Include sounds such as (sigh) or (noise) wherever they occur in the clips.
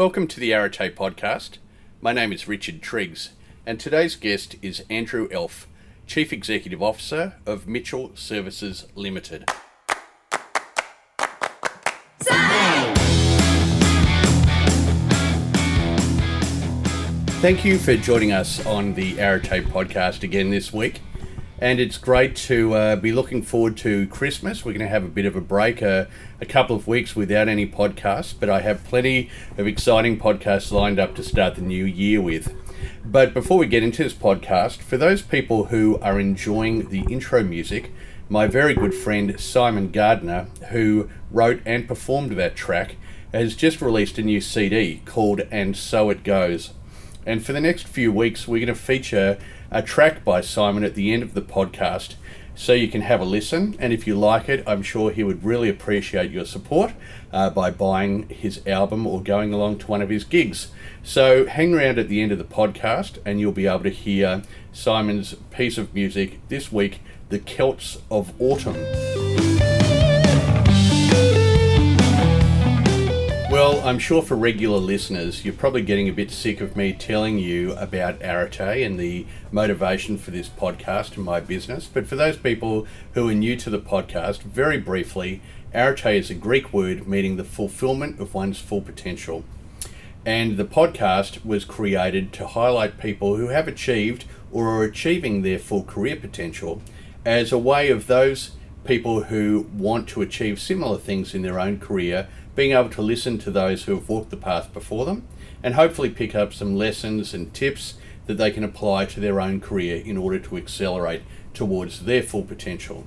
Welcome to the Arete podcast. My name is Richard Triggs, and today's guest is Andrew Elf, Chief Executive Officer of Mitchell Services Limited. Thank you for joining us on the Arete podcast again this week. And it's great to uh, be looking forward to Christmas. We're going to have a bit of a break, uh, a couple of weeks without any podcasts, but I have plenty of exciting podcasts lined up to start the new year with. But before we get into this podcast, for those people who are enjoying the intro music, my very good friend Simon Gardner, who wrote and performed that track, has just released a new CD called And So It Goes. And for the next few weeks, we're going to feature a track by Simon at the end of the podcast so you can have a listen. And if you like it, I'm sure he would really appreciate your support uh, by buying his album or going along to one of his gigs. So hang around at the end of the podcast and you'll be able to hear Simon's piece of music this week The Celts of Autumn. Well, I'm sure for regular listeners, you're probably getting a bit sick of me telling you about Arete and the motivation for this podcast and my business. But for those people who are new to the podcast, very briefly, Arete is a Greek word meaning the fulfillment of one's full potential. And the podcast was created to highlight people who have achieved or are achieving their full career potential as a way of those people who want to achieve similar things in their own career being able to listen to those who have walked the path before them and hopefully pick up some lessons and tips that they can apply to their own career in order to accelerate towards their full potential.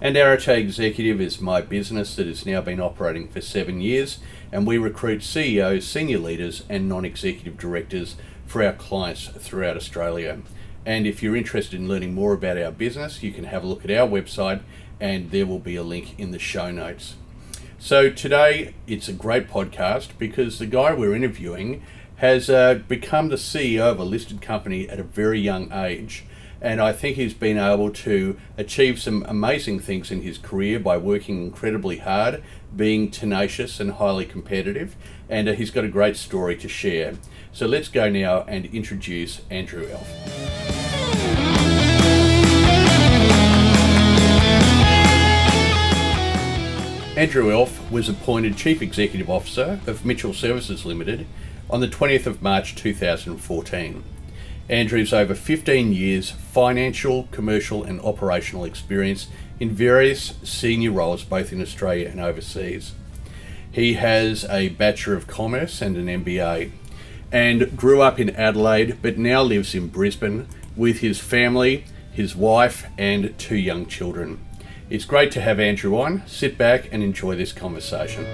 And Arete Executive is my business that has now been operating for seven years, and we recruit CEOs, senior leaders, and non executive directors for our clients throughout Australia. And if you're interested in learning more about our business, you can have a look at our website, and there will be a link in the show notes. So today it's a great podcast because the guy we're interviewing has uh, become the CEO of a listed company at a very young age. And I think he's been able to achieve some amazing things in his career by working incredibly hard, being tenacious and highly competitive. And uh, he's got a great story to share. So let's go now and introduce Andrew Elf. Andrew Elf was appointed Chief Executive Officer of Mitchell Services Limited on the 20th of March 2014. Andrew's over 15 years financial, commercial, and operational experience in various senior roles both in Australia and overseas. He has a Bachelor of Commerce and an MBA and grew up in Adelaide but now lives in Brisbane with his family, his wife, and two young children. It's great to have Andrew on. Sit back and enjoy this conversation.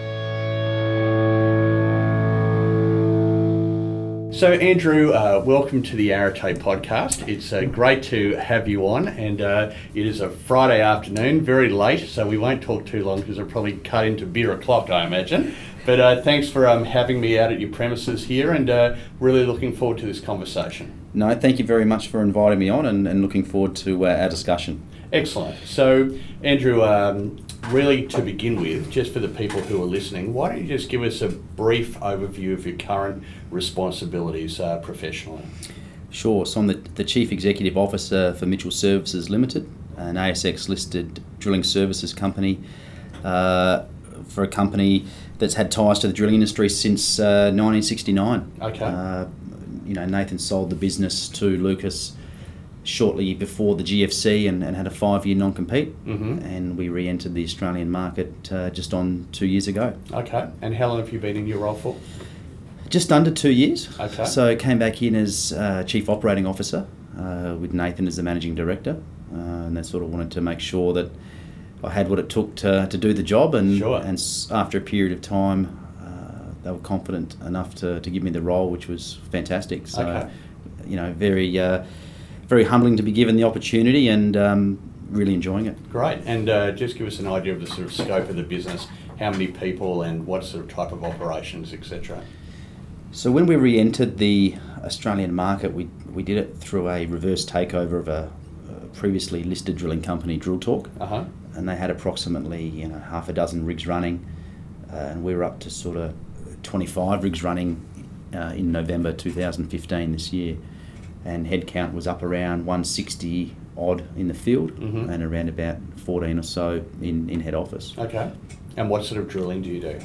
So, Andrew, uh, welcome to the Arete podcast. It's uh, great to have you on, and uh, it is a Friday afternoon, very late, so we won't talk too long because it'll probably cut into beer o'clock, I imagine. But uh, thanks for um, having me out at your premises here, and uh, really looking forward to this conversation. No, thank you very much for inviting me on, and, and looking forward to uh, our discussion. Excellent. So, Andrew, um, really to begin with, just for the people who are listening, why don't you just give us a brief overview of your current responsibilities uh, professionally? Sure. So, I'm the, the Chief Executive Officer for Mitchell Services Limited, an ASX listed drilling services company uh, for a company that's had ties to the drilling industry since uh, 1969. Okay. Uh, you know, Nathan sold the business to Lucas shortly before the GFC and, and had a five year non compete. Mm-hmm. And we re entered the Australian market uh, just on two years ago. Okay. And how long have you been in your role for? Just under two years. Okay. So came back in as uh, Chief Operating Officer uh, with Nathan as the Managing Director. Uh, and they sort of wanted to make sure that I had what it took to, to do the job. And, Sure. and s- after a period of time, uh, they were confident enough to, to give me the role, which was fantastic. So, Okay. you know, very, uh, very humbling to be given the opportunity and um, really enjoying it. Great. And uh, just give us an idea of the sort of scope of the business, how many people, and what sort of type of operations, etc. So when we re-entered the Australian market, we we did it through a reverse takeover of a, a previously listed drilling company, Drill Torque, Uh huh. and they had approximately you know half a dozen rigs running, uh, and we were up to sort of 25 rigs running uh, in November 2015 this year, and headcount was up around 160 odd in the field Mhm. and around about 14 or so in, in head office. Okay. And what sort of drilling do you do?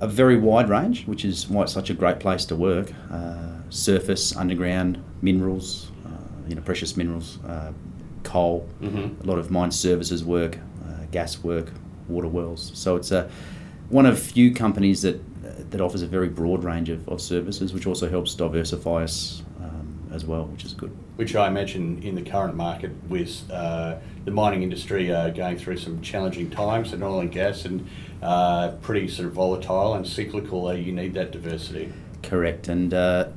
A very wide range, which is why it's such a great place to work. Uh, surface, underground, minerals, uh, you know, precious minerals, uh, coal, Mhm. a lot of mine services work, uh, gas work, water wells. So it's a one of few companies that that offers a very broad range of, of services, which also helps diversify us as well, which is good. Which I imagine in the current market with uh, the mining industry uh, going through some challenging times and oil and gas and uh, pretty sort of volatile and cyclical, uh, you need that diversity. Correct, and uh,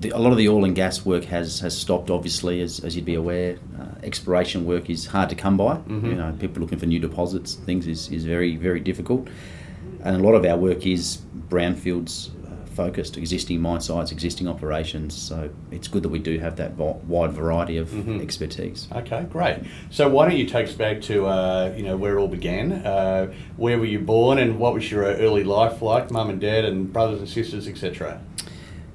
the, a lot of the oil and gas work has, has stopped. Obviously, as, as you'd be aware, uh, exploration work is hard to come by. Mhm. You know, people looking for new deposits, things is, is very very difficult, and a lot of our work is brownfields focused, existing mine sites, existing operations. So it's good that we do have that wide variety of Mhm. expertise. Okay, great. So why don't you take us back to uh, you know where it all began? Uh, where were you born, and what was your uh, early life like? Mum and dad, and brothers and sisters, etc.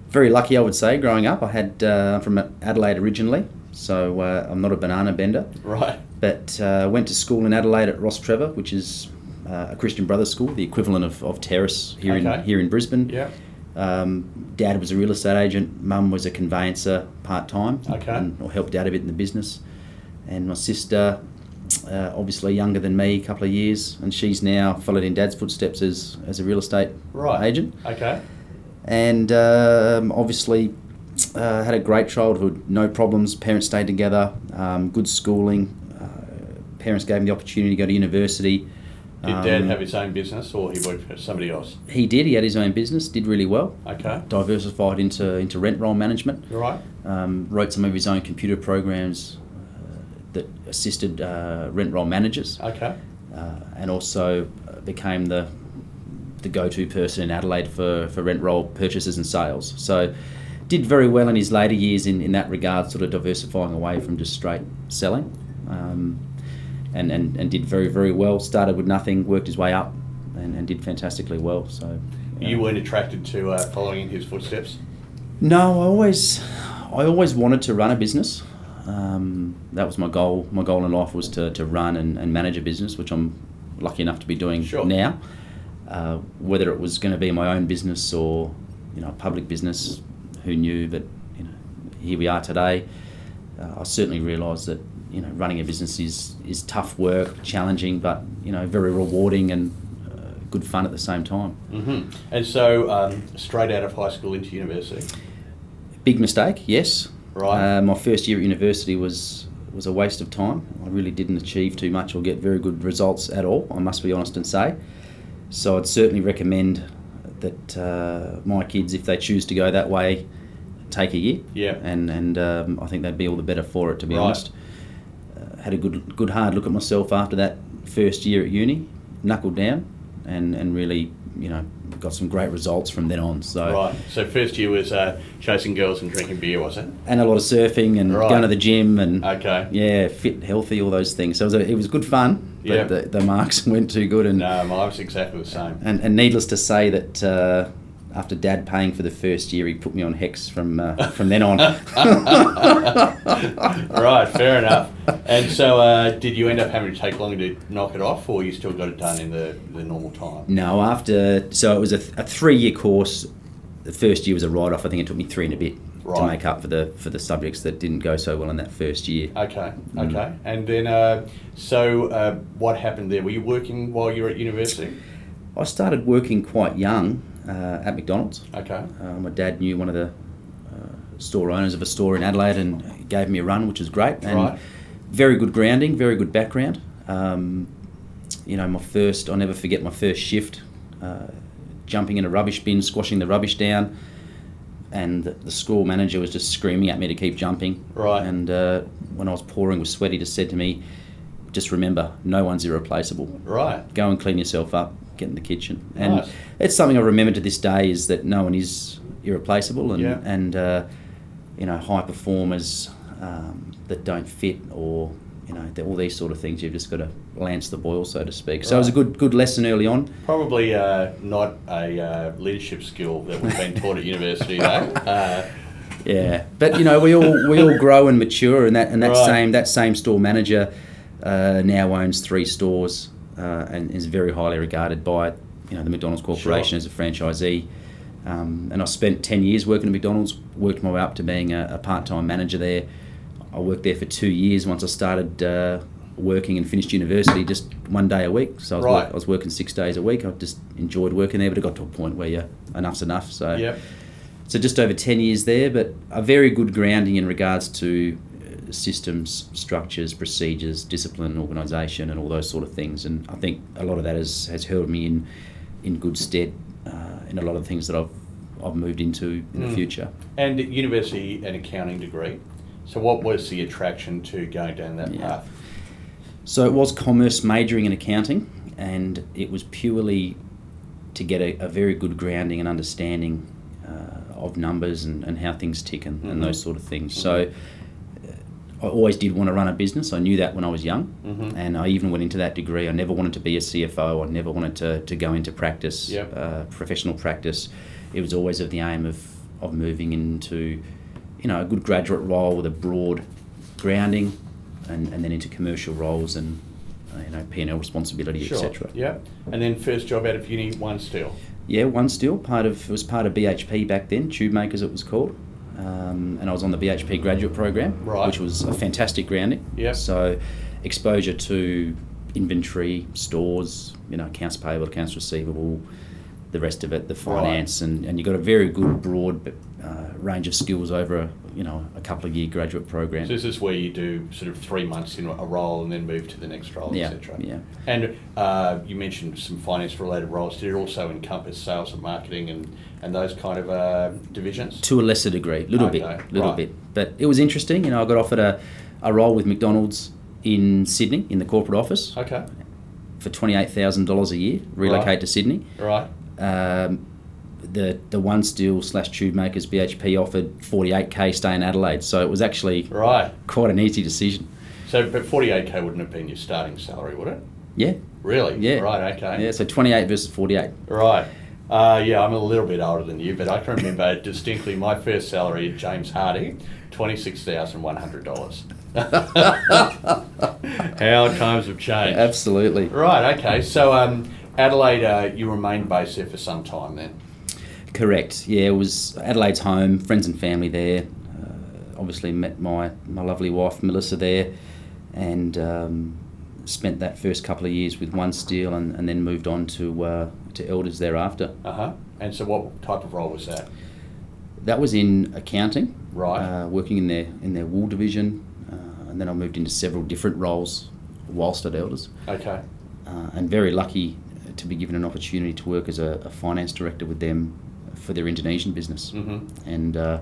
Very lucky, I would say, growing up. I had uh, I'm from Adelaide originally, so uh, I'm not a banana bender. Right. but uh, went to school in Adelaide at Rostrevor, which is uh, a Christian Brothers school, the equivalent of, of Terrace here Okay. in here in Brisbane. Yeah. Um, Dad was a real estate agent. Mum was a conveyancer part time, Okay. and or helped out a bit in the business. And my sister, uh, obviously younger than me, a couple of years, and she's now followed in Dad's footsteps as as a real estate Right. agent Okay. and um, obviously uh, had a great childhood. No problems. Parents stayed together. Um, good schooling. Uh, parents gave me the opportunity to go to university. Did Dad Um, have his own business, or he worked for somebody else? He did. He had his own business. Did really well. Okay. Diversified into into rent roll management. Right. Um, wrote some of his own computer programs uh, that assisted uh, rent roll managers, Okay. uh, and also uh, became the the go-to person in Adelaide for, for rent roll purchases and sales. So did very well in his later years in, in that regard, sort of diversifying away from just straight selling. Um, and, and, and did very, very well. Started with nothing, worked his way up, and, and did fantastically well. So You weren't attracted to uh, following in his footsteps. No, I always, I always wanted to run a business. Um, that was my goal. My goal in life was to, to run and, and manage a business, which I'm lucky enough to be doing Sure. now. Uh, whether it was going to be my own business or you know public business, who knew? But you know, here we are today. Uh, I certainly realised that you know running a business is is tough work, challenging, but you know very rewarding and uh, good fun at the same time. hmm And so, um, straight out of high school into university. Big mistake, yes. Right. Uh, my first year at university was was a waste of time. I really didn't achieve too much or get very good results at all. I must be honest and say. So I'd certainly recommend that uh, my kids, if they choose to go that way, take a year. Yeah. And and um, I think they'd be all the better for it. To be Right. honest, had a good good hard look at myself after that first year at uni, knuckled down, and and really you know got some great results from then on. So. Right. So first year was uh, chasing girls and drinking beer, was it? and a lot of surfing and Right. going to the gym and Okay. yeah, fit, healthy, all those things. So it was, a, it was good fun, but Yeah. the, the marks (laughs) weren't too good. And, No, mine was exactly the same. and and needless to say that uh, after Dad paying for the first year, he put me on HECS from uh, from then on. (laughs) right, fair enough. And so, uh, did you end up having to take longer to knock it off, or you still got it done in the, the normal time? no, after so it was a, th- a three year course. The first year was a write off. I think it took me three and a bit to make up for the for the subjects that didn't go so well in that first year. Okay, Mm. okay. And then, uh, so uh, what happened there? Were you working while you were at university? I started working quite young uh, at McDonald's. Okay. Uh, my dad knew one of the uh, store owners of a store in Adelaide and gave me a run, which was great. And Right. very good grounding, very good background. Um, you know, my first, I'll never forget my first shift, uh, jumping in a rubbish bin, squashing the rubbish down. And the, the school manager was just screaming at me to keep jumping. Right. And uh, when I was pouring with sweat, he just said to me, just remember, no one's irreplaceable Right. go and clean yourself up, get in the kitchen. And Nice. it's something I remember to this day is that no one is irreplaceable and, Yeah. and uh, you know, high performers um, that don't fit or, you know, all these sort of things. You've just got to lance the boil, so to speak. So it was a good good lesson early on. Probably uh, not a uh, leadership skill that we've been taught at university, though. (laughs) Uh, Yeah, but you know, we all we all grow and mature, and that and that Right. same that same store manager uh, now owns three stores uh, and is very highly regarded by you know the McDonald's Corporation Sure. as a franchisee. Um, and I spent ten years working at McDonald's, worked my way up to being a, a part-time manager there. I worked there for two years once I started uh, working and finished university, just one day a week. So I was, Right. work, I was working six days a week. I just enjoyed working there, but it got to a point where you enough's enough. So yep. so just over 10 years there, but a very good grounding in regards to systems, structures, procedures, discipline, organisation, and all those sort of things. And I think a lot of that has, has held me in in good stead uh, in a lot of things that I've I've moved into in the Mm. future. And university and accounting degree. So, what was the attraction to going down that Yeah. path? So it was commerce majoring in accounting, and it was purely to get a, a very good grounding and understanding uh, of numbers and, and how things tick and, Mhm. and those sort of things. So uh, I always did want to run a business. I knew that when I was young, Mhm. and I even went into that degree. I never wanted to be a CFO. I never wanted to, to go into practice, Yep. uh, professional practice. It was always of the aim of, of moving into, you know, a good graduate role with a broad grounding, and, and then into commercial roles and uh, you know P and L responsibility, Sure. etc. Yeah. And then first job out of uni, OneSteel. Yeah, OneSteel. part of it was part of BHP back then, Tubemakers it was called, um, and I was on the BHP graduate program, Right. which was a fantastic grounding. So exposure to inventory, stores, you know, accounts payable, accounts receivable, the rest of it, the Right. finance, and, and you got a very good broad uh, range of skills over a you know a couple of year graduate program. So this is where you do sort of three months in a role and then move to the next role, Yeah, etc. yeah. And uh, you mentioned some finance related roles. Did it also encompass sales and marketing and, and those kind of uh, divisions? to a lesser degree, little bit, little right. bit. But it was interesting. You know, I got offered a, a role with McDonald's in Sydney in the corporate office Okay. for twenty eight thousand dollars a year. Relocate Right. to Sydney. Right. Um, the the OneSteel slash tube makers BHP offered forty eight k stay in Adelaide, so it was actually Right. quite an easy decision. So, but 48k wouldn't have been your starting salary, would it? Yeah, Really? yeah, Right. Okay. Yeah, so twenty eight versus forty eight. Right. Uh, yeah, I'm a little bit older than you, but I can remember (laughs) distinctly my first salary at James Hardie, twenty-six thousand one hundred dollars. (laughs) How times have changed. Absolutely. Right. Okay. So, um, Adelaide, uh, you remained based there for some time then. Correct. Yeah, it was Adelaide's home, friends and family there. Uh, obviously met my, my lovely wife Melissa there, and um, spent that first couple of years with OneSteel, and, and then moved on to uh, to Elders thereafter. Uh huh. And so, what type of role was that? That was in accounting, Right. Uh, working in their in their wool division, uh, and then I moved into several different roles whilst at Elders, Okay. uh, and very lucky to be given an opportunity to work as a, a finance director with them for their Indonesian business. Mm-hmm. and uh,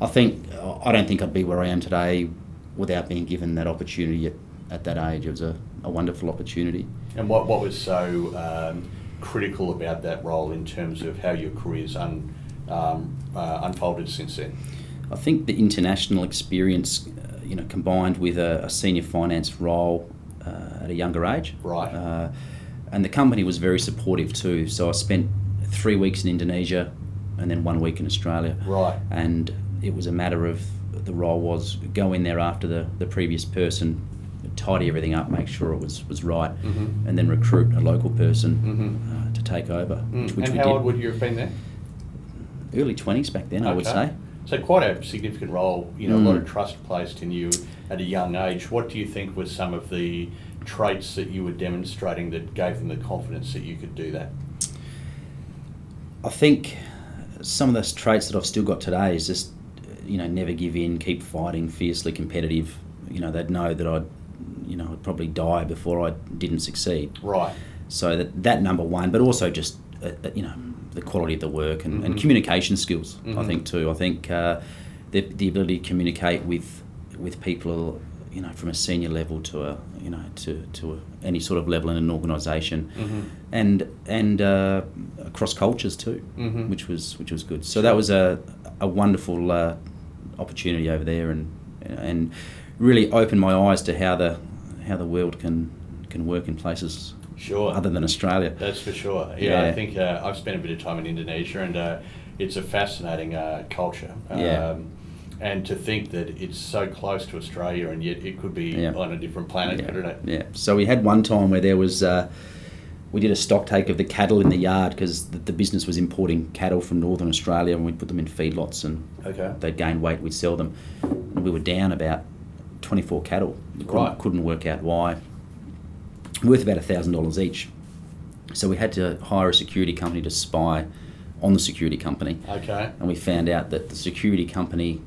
I think I don't think I'd be where I am today without being given that opportunity at, at that age. It was a, a wonderful opportunity. And what what was so um, critical about that role in terms of how your career's un, um, uh, unfolded since then? I think the international experience, uh, you know, combined with a, a senior finance role uh, at a younger age, Right. Uh, and the company was very supportive too. So I spent three weeks in Indonesia, and then one week in Australia. Right. and it was a matter of the role was go in there after the, the previous person, tidy everything up, make sure it was, was right, Mhm. and then recruit a local person Mhm. uh, to take over, Mm. which, which and how did. old would you have been then? Early 20s back then, I would Okay. say. So quite a significant role, you know, a lot Mm. of trust placed in you at a young age. What do you think were some of the traits that you were demonstrating that gave them the confidence that you could do that? I think some of those traits that I've still got today is just, you know, never give in, keep fighting, fiercely competitive. You know, they'd know that I'd, you know, I'd probably die before I didn't succeed. Right. So that that number one, but also just uh, uh, you know the quality of the work and, and Mhm. communication skills. I Mhm. think too. I think uh, the the ability to communicate with with people, you know, from a senior level to a you know to to any sort of level in an organisation, Mhm. and and uh, across cultures too, Mhm. which was which was good. So that was a a wonderful uh, opportunity over there, and and really opened my eyes to how the how the world can can work in places Sure. other than Australia. That's for sure. Yeah, I think uh, I've spent a bit of time in Indonesia, and uh, it's a fascinating uh, culture. Yeah. And to think that it's so close to Australia, and yet it could be Yeah. on a different planet, yeah, couldn't it? yeah. So we had one time where there was. Uh, we did a stock take of the cattle in the yard because the, the business was importing cattle from northern Australia and we'd put them in feedlots and Okay. they'd gain weight, we'd sell them. And we were down about 24 cattle. We couldn't, Right. couldn't work out why. Worth about $1,000 each. So we had to hire a security company to spy on the security company. Okay. And we found out that the security company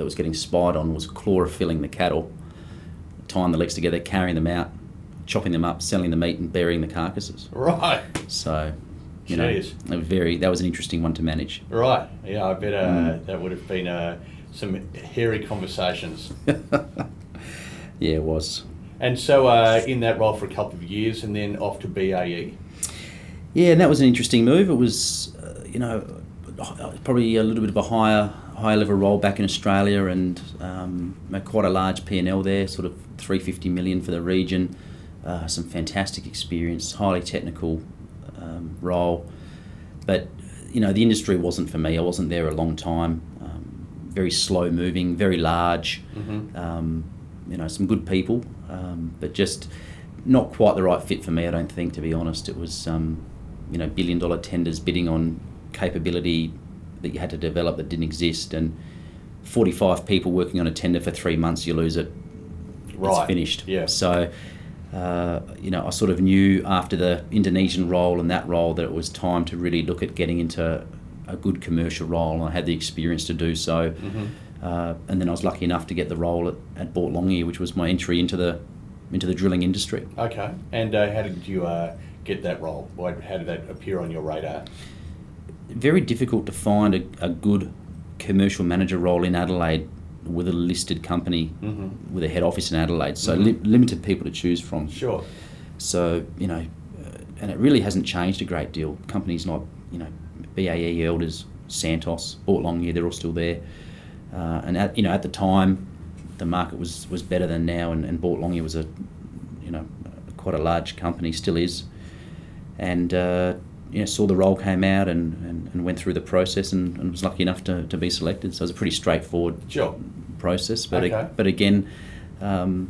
that was getting spied on was chloroforming the cattle, tying the legs together, carrying them out, chopping them up, selling the meat, and burying the carcasses. Right. So, you Jeez. know, very that was an interesting one to manage. Right. Yeah, I bet uh, Mm. that would have been uh, some hairy conversations. (laughs) Yeah, it was. And so, uh, in that role for a couple of years, and then off to. BAE. Yeah, and that was an interesting move. It was, uh, you know, probably a little bit of a higher higher level role back in Australia, and um, quite a large P and L there, sort of three fifty million for the region. Uh, some fantastic experience, highly technical um, role, but you know the industry wasn't for me. I wasn't there a long time. Um, very slow moving, very large. Mhm. Um, you know, some good people, um, but just not quite the right fit for me. I don't think, to be honest. It was, um, you know, billion dollar tenders bidding on capability that you had to develop that didn't exist, and forty five people working on a tender for three months, you lose it. Right. It's finished. Yeah. So. Uh, you know, I sort of knew after the Indonesian role and that role that it was time to really look at getting into a good commercial role, and I had the experience to do so. Mhm. Uh, and then I was lucky enough to get the role at, at Boart Longyear, which was my entry into the into the drilling industry. Okay. And uh, how did you uh, get that role? Why, how did that appear on your radar? Very difficult to find a, a good commercial manager role in Adelaide with a listed company Mhm. with a head office in Adelaide. So Mhm. li- limited people to choose from. Sure. So you know, uh, and it really hasn't changed a great deal. Companies like you know BAE, Elders, Santos, Boart Longyear, they're all still there. Uh, and at you know at the time, the market was was better than now, and, and Boart Longyear was a you know quite a large company, still is. And uh, you know saw the role came out and, and, and went through the process and, and was lucky enough to, to be selected. So it was a pretty straightforward Sure. process. But Okay. but again, um,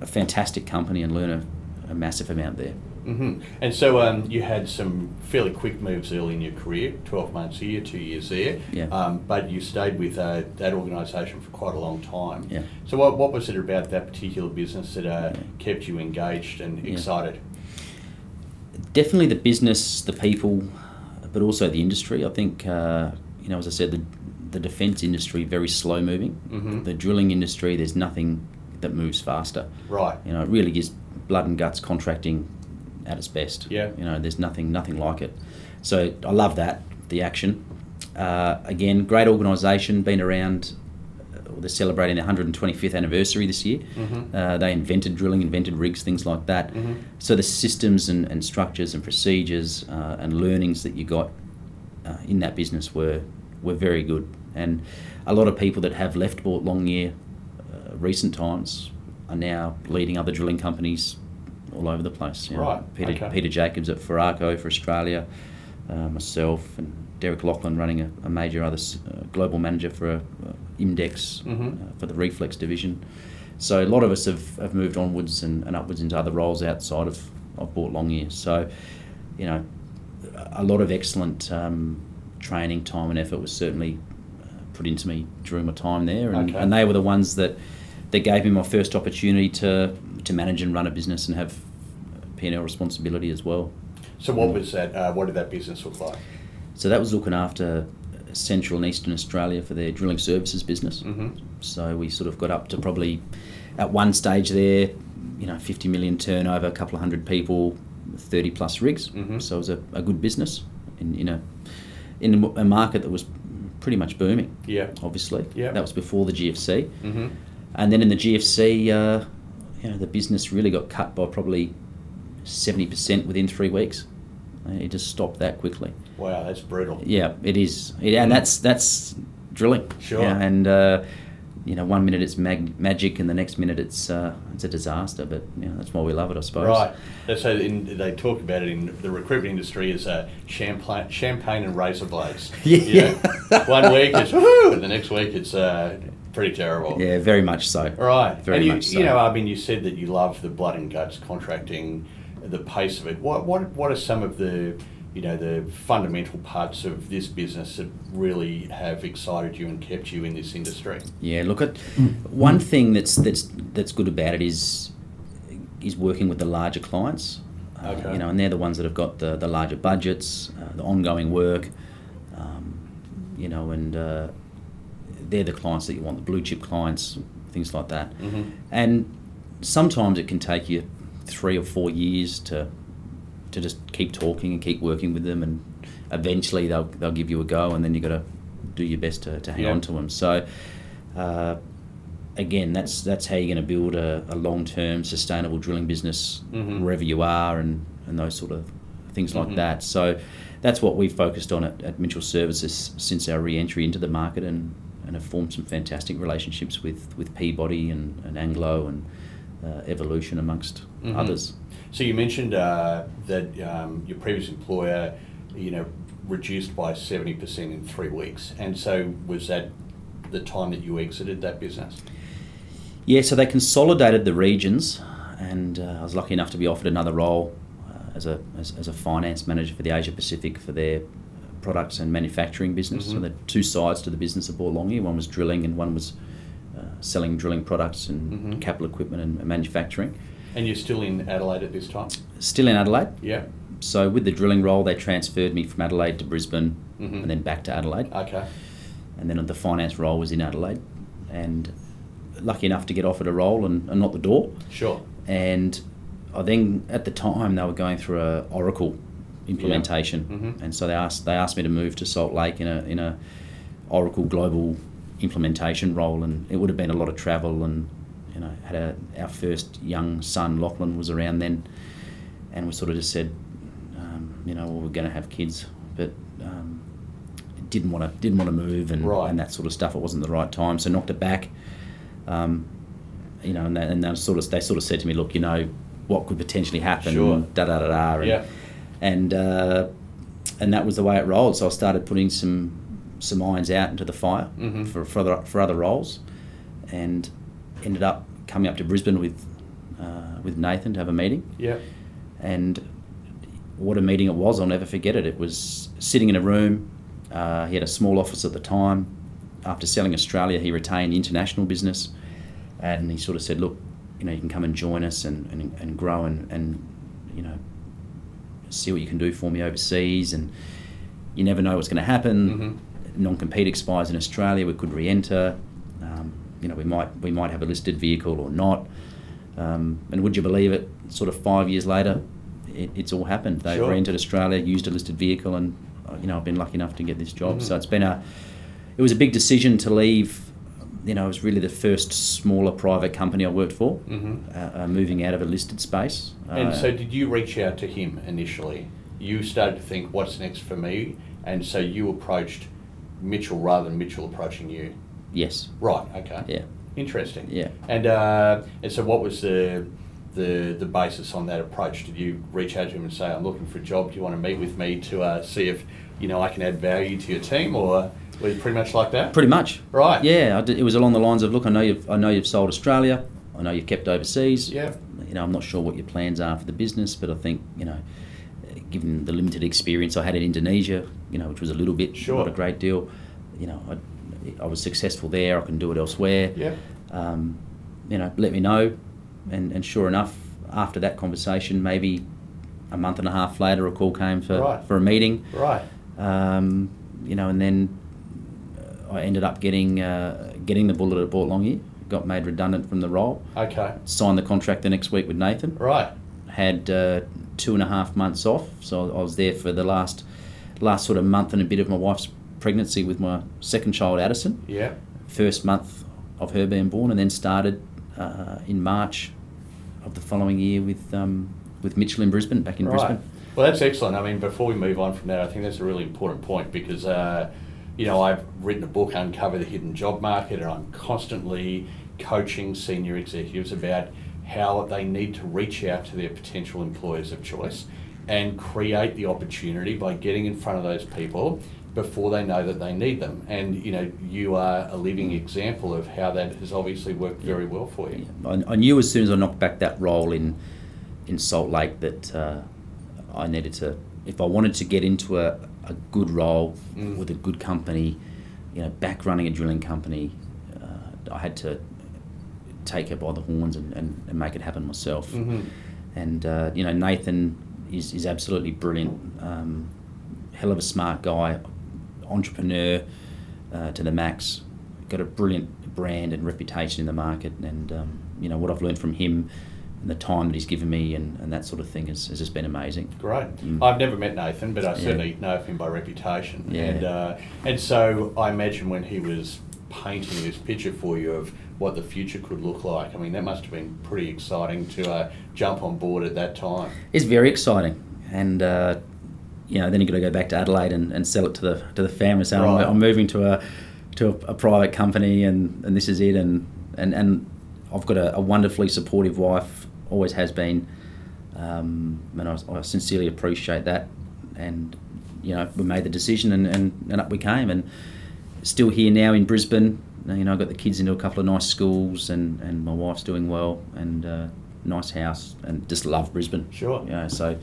a fantastic company and learn a, a massive amount there. hmm And so um, you had some fairly quick moves early in your career, 12 months here, two years there. Yeah. Um, but you stayed with uh, that organisation for quite a long time. Yeah. So what, what was it about that particular business that uh, Yeah. kept you engaged and Yeah. excited? Definitely the business, the people, but also the industry. I think uh, you know, as I said, the the defence industry very slow moving. Mhm. The drilling industry, there's nothing that moves faster. Right. You know, it really is blood and guts contracting at its best. Yeah. You know, there's nothing nothing like it. So I love that the action. Uh, again, great organisation, been around. They're celebrating their 125th anniversary this year. Mhm. Uh, they invented drilling, invented rigs, things like that. Mhm. So the systems and, and structures and procedures uh, and learnings that you got uh, in that business were were very good. And a lot of people that have left Boart Longyear uh, recent times are now leading other drilling companies all over the place. you know. Right, Peter, okay. Peter Jacobs at Foraco for Australia, uh, myself and Derek Loughlin running a, a major other uh, global manager for a, Imdex Mhm. uh, for the Reflex division. So a lot of us have, have moved onwards and, and upwards into other roles outside of, of Boart Longyear. So, you know, a lot of excellent um, training, time and effort was certainly uh, put into me during my time there. And, Okay. and they were the ones that, that gave me my first opportunity to, to manage and run a business and have P&L responsibility as well. So what was that? Uh, what did that business look like? So that was looking after Central and Eastern Australia for their drilling services business. hmm So we sort of got up to probably at one stage there, you know, 50 million turnover, a couple of hundred people, 30 plus rigs. Mhm. So it was a, a good business in, in a in a market that was pretty much booming. Yeah. Obviously, Yeah. that was before the GFC, hmm and then in the GFC, uh, you know, the business really got cut by probably 70% within three weeks. It just stopped that quickly. Wow, that's brutal. Yeah, it is, it, and that's that's drilling. Sure. Yeah, and uh, you know, one minute it's mag- magic and the next minute it's uh, it's a disaster. But you know, that's why we love it, I suppose. Right. So in, they talk about it in the recruitment industry as uh, champagne, champagne and razor blades. (laughs) Yeah. One week it's woohoo, and the next week it's uh, pretty terrible. Yeah, very much so. Right. Very and you, much so. you know, I mean, you said that you love the blood and guts contracting, the pace of it. What what what are some of the you know the fundamental parts of this business that really have excited you and kept you in this industry? Yeah, look at one thing that's that's that's good about it is is working with the larger clients. Uh, Okay. You know, and they're the ones that have got the, the larger budgets, uh, the ongoing work. Um, you know, and uh, they're the clients that you want, the blue chip clients, things like that. Mhm. And sometimes it can take you three or four years to to just keep talking and keep working with them, and eventually they'll they'll give you a go, and then you've got to do your best to, to hang Yeah. on to them. So. Uh, Again, that's that's how you're going to build a, a long-term, sustainable drilling business Mhm. wherever you are, and, and those sort of things like Mhm. that. So, that's what we've focused on at, at Mitchell Services since our re-entry into the market, and, and have formed some fantastic relationships with, with Peabody and, and Anglo and uh, Evolution amongst Mhm. others. So you mentioned uh, that um, your previous employer, you know, reduced by seventy percent in three weeks, and so was that the time that you exited that business? Yeah, so they consolidated the regions, and uh, I was lucky enough to be offered another role uh, as, a, as, as a finance manager for the Asia Pacific for their products and manufacturing business. So Mhm. there are two sides to the business of Boart Longyear. One was drilling, and one was selling drilling products and Mhm. capital equipment and manufacturing. And you're still in Adelaide at this time? Still in Adelaide. Yeah. So with the drilling role, they transferred me from Adelaide to Brisbane, Mhm. and then back to Adelaide. Okay. and then the finance role was in Adelaide, and lucky enough to get offered a role and, and knock the door. Sure. And I then at the time they were going through a Oracle implementation, Mhm. and so they asked they asked me to move to Salt Lake in a in a Oracle global implementation role, and it would have been a lot of travel, and you know had a our first young son Lachlan was around then, and we sort of just said, um, you know, well, we're going to have kids, but. Um, didn't want to didn't want to move and, Right. and that sort of stuff. It wasn't the right time, so knocked it back. Um, you know, and, they- and they sort of they sort of said to me, look, you know, what could potentially happen? Sure. Da da da da. And, Yeah. And uh, and that was the way it rolled. So I started putting some some irons out into the fire Mhm. for for other, for other roles, and ended up coming up to Brisbane with uh, with Nathan to have a meeting. Yeah. And what a meeting it was! I'll never forget it. It was sitting in a room. Uh, he had a small office at the time. After selling Australia, he retained international business, and he sort of said, "Look, you know, you can come and join us and, and, and grow and, and you know see what you can do for me overseas. And you never know what's going to happen. Mhm. Non-compete expires in Australia. We could re-enter. Um, you know, we might we might have a listed vehicle or not. Um, and would you believe it? Sort of five years later, it, it's all happened. They Sure. re-entered Australia, used a listed vehicle, and uh, you know I've been lucky enough to get this job. Mhm. So it's been a it was a big decision to leave. You know, it was really the first smaller private company I worked for, Mhm. uh, uh, moving out of a listed space. And Uh, so, did you reach out to him initially? You started to think, "What's next for me?" And so you approached Mitchell rather than Mitchell approaching you. yes, Right. Okay. yeah, Interesting. Yeah. And uh, and so, what was the the the basis on that approach? Did you reach out to him and say, "I'm looking for a job. Do you want to meet with me to uh, see if you know I can add value to your team?" Or were you pretty much like that? pretty much. Right. Yeah, I did, it was along the lines of, look, I know you've I know you've sold Australia. I know you've kept overseas. Yeah. You know, I'm not sure what your plans are for the business, but I think you know, given the limited experience I had in Indonesia, you know, which was a little bit, Sure. not a great deal. You know, I, I was successful there. I can do it elsewhere. Yeah. Um, you know, let me know, and and sure enough, after that conversation, maybe a month and a half later, a call came for Right. for a meeting. Right. Um, you know, and then uh, I ended up getting uh, getting the bullet at Boart Longyear. Got made redundant from the role. Okay. Signed the contract the next week with Nathan. Right. Had uh, two and a half months off, so I was there for the last last sort of month and a bit of my wife's pregnancy with my second child, Addison. Yeah. First month of her being born, and then started uh, in March of the following year with um, with Mitchell in Brisbane, back in right. Brisbane. Well, that's excellent. I mean, before we move on from that, I think that's a really important point because, uh, you know, I've written a book, Uncover the Hidden Job Market, and I'm constantly coaching senior executives about how they need to reach out to their potential employers of choice and create the opportunity by getting in front of those people before they know that they need them. And you know, you are a living example of how that has obviously worked very well for you. I, I knew as soon as I knocked back that role in in Salt Lake that uh, I needed to, if I wanted to get into a, a good role Mm. with a good company, you know, back running a drilling company, uh, I had to take it by the horns and, and, and make it happen myself. Mhm. And uh, you know, Nathan is, is absolutely brilliant. Um, hell of a smart guy, entrepreneur uh, to the max. Got a brilliant brand and reputation in the market, and um, you know what I've learned from him and the time that he's given me and, and that sort of thing has, has just been amazing. Great. Mm. I've never met Nathan, but I Yeah. certainly know of him by reputation. Yeah. And uh, and so I imagine when he was painting this picture for you of what the future could look like, I mean that must have been pretty exciting to uh, jump on board at that time. It's very exciting, and uh, you know then you've got to go back to Adelaide and, and sell it to the to the family. So Right. I'm, I'm moving to a to a, a private company, and, and this is it. And and, and I've got a, a wonderfully supportive wife, always has been, um, and I, I sincerely appreciate that. And you know we made the decision, and, and, and up we came, and still here now in Brisbane. You know, I got the kids into a couple of nice schools, and, and my wife's doing well, and uh, nice house, and just love Brisbane. Sure. You know, so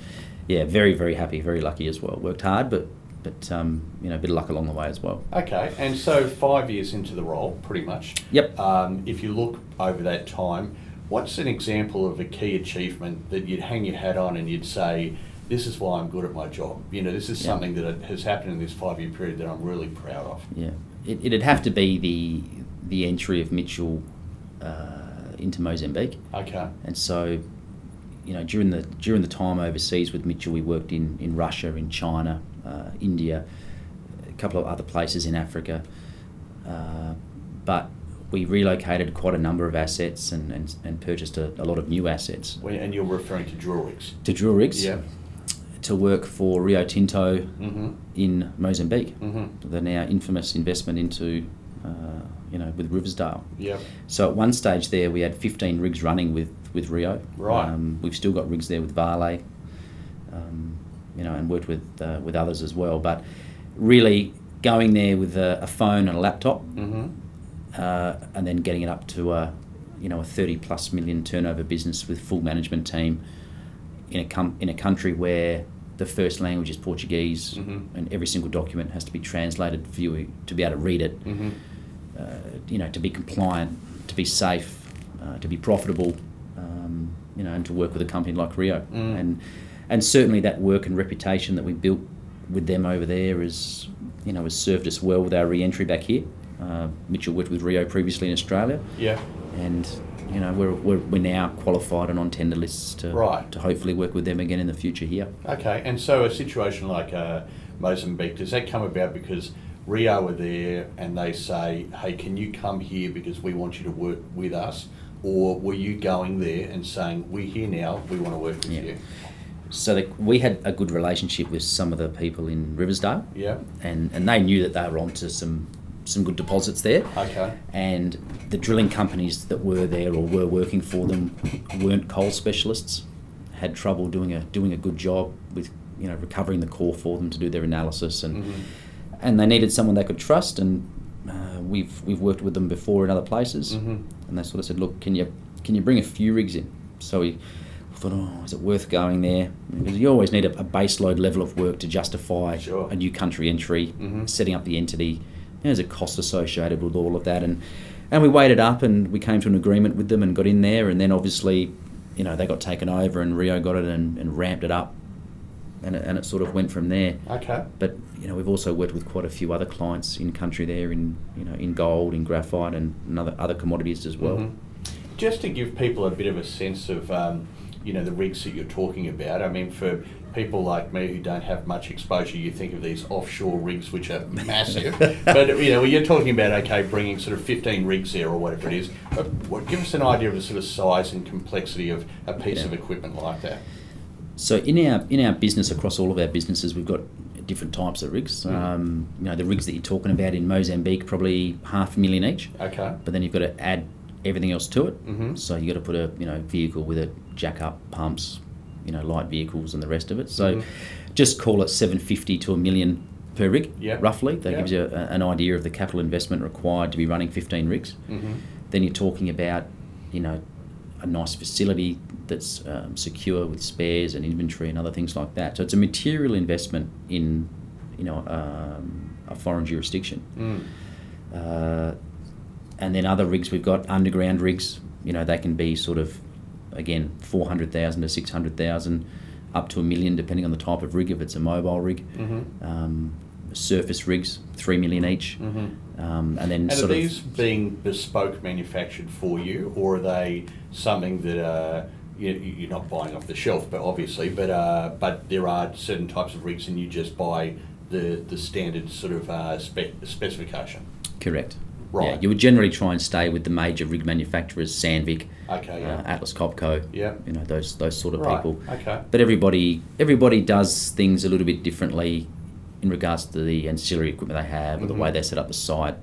yeah, very very happy, very lucky as well. Worked hard, but but um, you know, a bit of luck along the way as well. Okay, and so five years into the role, pretty much. Yep. Um, if you look over that time, what's an example of a key achievement that you'd hang your hat on and you'd say, "This is why I'm good at my job." You know, this is Yeah. something that has happened in this five-year period that I'm really proud of. Yeah, it, it'd have to be the the entry of Mitchell uh, into Mozambique, Okay. and so you know during the during the time overseas with Mitchell, we worked in in Russia, in China, uh, India, a couple of other places in Africa, uh, but we relocated quite a number of assets and, and, and purchased a, a lot of new assets When- And you're referring to drill rigs. to drill rigs Yeah. To work for Rio Tinto Mm-hmm. in Mozambique. Mm-hmm. The now infamous investment into, uh, you know, with Riversdale. Yep. So at one stage there, we had 15 rigs running with, with Rio. Right. Um, we've still got rigs there with Vale, um, you know, and worked with uh, with others as well. But really, going there with a, a phone and a laptop, Mm-hmm. uh, and then getting it up to a, you know, a 30 plus million turnover business with full management team in a com- in a country where the first language is Portuguese, Mhm. and every single document has to be translated for you to be able to read it. Mm-hmm. Uh, you know, to be compliant, to be safe, uh, to be profitable, um, you know, and to work with a company like Rio, Mm. and and certainly that work and reputation that we built with them over there is, you know, has served us well with our re-entry back here. Uh, Mitchell worked with Rio previously in Australia, Yeah. and you know we're, we're, we're now qualified and on tender lists to Right. to hopefully work with them again in the future here. Okay, and so a situation like uh, Mozambique, does that come about because Rio are there and they say, hey, can you come here because we want you to work with us? Or were you going there and saying, we're here now, we want to work with Yeah. you? So the, we had a good relationship with some of the people in Riversdale, Yeah, and, and they knew that they were onto some some good deposits there. okay, And the drilling companies that were there or were working for them weren't coal specialists, had trouble doing a doing a good job with you know recovering the core for them to do their analysis, and Mhm. and they needed someone they could trust. And uh, we've we've worked with them before in other places, Mhm. and they sort of said, look, can you can you bring a few rigs in? So we thought, oh, is it worth going there? Because you always need a, a base load level of work to justify Sure. a new country entry, Mhm. setting up the entity. There's a cost associated with all of that, and and we it up, and we came to an agreement with them, and got in there, and then obviously, you know, they got taken over, and Rio got it and, and ramped it up, and it, and it sort of went from there. okay, But you know, we've also worked with quite a few other clients in country there, in you know, in gold, in graphite, and, other other commodities as well. Mhm. Just to give people a bit of a sense of, um, you know, the rigs that you're talking about. I mean, for people like me who don't have much exposure, you think of these offshore rigs which are massive. (laughs) but you know, when you're talking about okay, bringing sort of 15 rigs there or whatever it is, what, give us an idea of the sort of size and complexity of a piece Yeah. of equipment like that. So in our in our business across all of our businesses, we've got different types of rigs. Um, you know, the rigs that you're talking about in Mozambique probably half a million each. Okay. But then you've got to add everything else to it. Mhm. So you've got to put a you know vehicle with a jack up pumps, you know light vehicles and the rest of it. So Mhm. just call it 750 to a million per rig, roughly. That gives you a, an idea of the capital investment required to be running 15 rigs. Mm-hmm. Then you're talking about you know a nice facility that's um, secure with spares and inventory and other things like that. So it's a material investment in you know um, a foreign jurisdiction. Mm. Uh, and then other rigs we've got underground rigs. You know they can be sort of again four hundred thousand to six hundred thousand, up to a million depending on the type of rig. If it's a mobile rig, Mm-hmm. um, surface rigs three million each, Mm-hmm. um, and then And are sort these of being bespoke manufactured for you, or are they something that uh, you, you're not buying off the shelf, but obviously, but uh, but there are certain types of rigs, and you just buy the the standard sort of uh, spec specification. correct. Right. Yeah, you would generally try and stay with the major rig manufacturers, Sandvik, Okay. uh, Atlas Copco. Yeah. You know those those sort of right. people. Okay. But everybody everybody does things a little bit differently in regards to the ancillary equipment they have, or the Mhm. way they set up the site,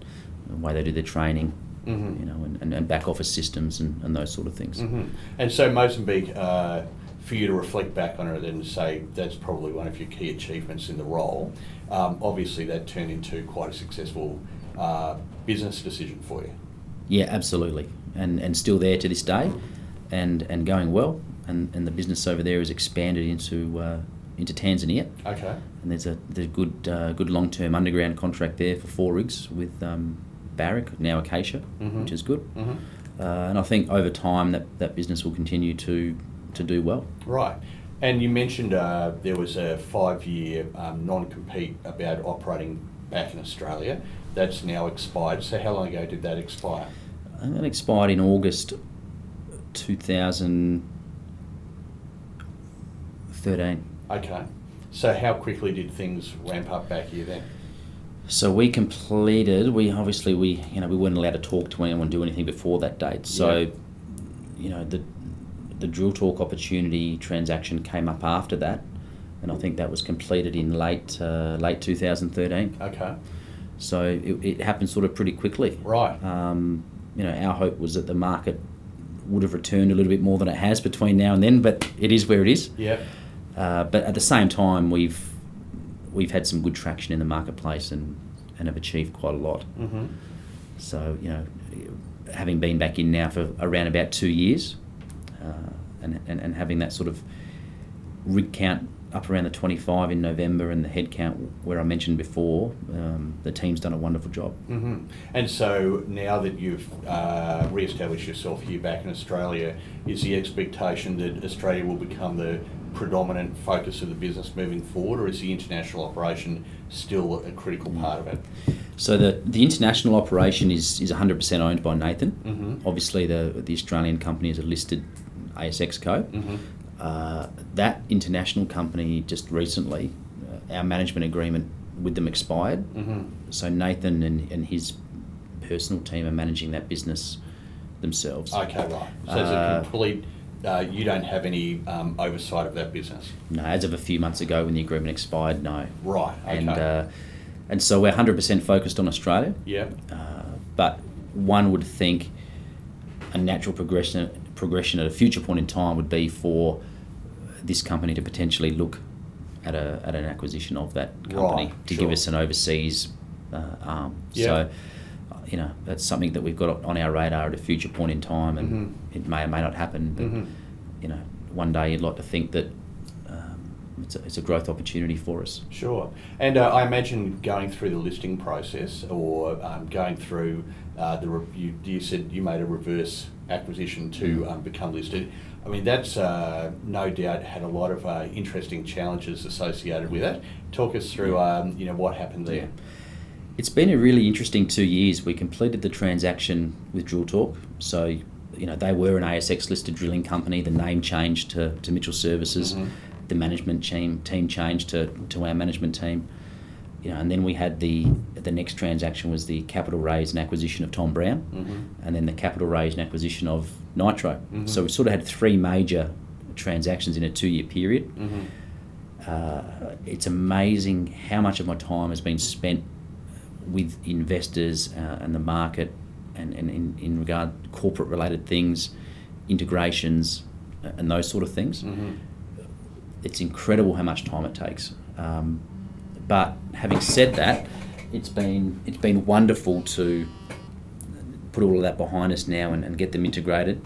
the way they do their training, Mhm. you know, and, and, and back office systems and, and those sort of things. hmm And so Mozambique, uh, for you to reflect back on it and say that's probably one of your key achievements in the role, um, obviously that turned into quite a successful uh, business decision for you. Yeah, absolutely, and and still there to this day, and and going well, and, and the business over there has expanded into uh, into Tanzania, Okay. and there's a there's a good uh, good long term underground contract there for four rigs with um, Barrick now Acacia, Mhm. which is good. hmm Uh, and I think over time that, that business will continue to, to do well. Right. And you mentioned uh, there was a five-year um, non-compete about operating back in Australia. That's now expired. So how long ago did that expire? Think that expired in August 2013. Okay. So how quickly did things ramp up back here then? So we completed. We obviously we you know we weren't allowed to talk to anyone, do anything before that date. So, Yeah. you know the the Drill Torque opportunity transaction came up after that, and I think that was completed in late uh, late 2013. Okay. So it, it happened sort of pretty quickly. Right. Um, you know, our hope was that the market would have returned a little bit more than it has between now and then, but it is where it is. Yep. Uh, but at the same time, we've we've had some good traction in the marketplace and, and have achieved quite a lot. hmm So you know, having been back in now for around about two years, uh, and, and and having that sort of rig count up around the 25 in November and the headcount where I mentioned before, um, the team's done a wonderful job. hmm And so now that you've uh, re-established yourself here back in Australia, is the expectation that Australia will become the predominant focus of the business moving forward, or is the international operation still a critical part of it? So the, the international operation is, is 100% owned by Nathan. Mhm. Obviously, the, the Australian company is a listed ASX co. hmm Uh, that international company just recently, uh, our management agreement with them expired. hmm So Nathan and, and his personal team are managing that business themselves. Okay, right. So it's Uh, a complete. Uh, you don't have any um, oversight of that business, No, as of a few months ago when the agreement expired, no. right? Okay. And, uh, and so we're 100% focused on Australia. yep. Uh, but one would think a natural progression progression at a future point in time would be for this company to potentially look at a at an acquisition of that company Right, to sure. give us an overseas uh, arm. Yeah. So, uh, you know, that's something that we've got on our radar at a future point in time, and Mhm. it may or may not happen. But Mhm. you know, one day you'd like to think that um, it's, a, it's a growth opportunity for us. Sure. And uh, I imagine going through the listing process or um, going through uh, the, re- you, you said you made a reverse acquisition to um, become listed. I mean, that's uh, no doubt had a lot of uh, interesting challenges associated with it. Talk us through, um, you know, what happened there. It's been a really interesting two years. We completed the transaction with Drill Torque. So, you know, they were an ASX listed drilling company. The name changed to, to Mitchell Services. Mhm. The management team team changed to, to our management team. You know, and then we had the the next transaction was the capital raise and acquisition of Tom Browne, Mhm. and then the capital raise and acquisition of Nitro. Mhm. So we sort of had three major transactions in a two year period. hmm Uh, it's amazing how much of my time has been spent with investors uh, and the market and, and in, in regard corporate related things, integrations, and those sort of things. Mm-hmm. It's incredible how much time it takes. Um, but having said that, it's been it's been wonderful to put all of that behind us now and, and get them integrated.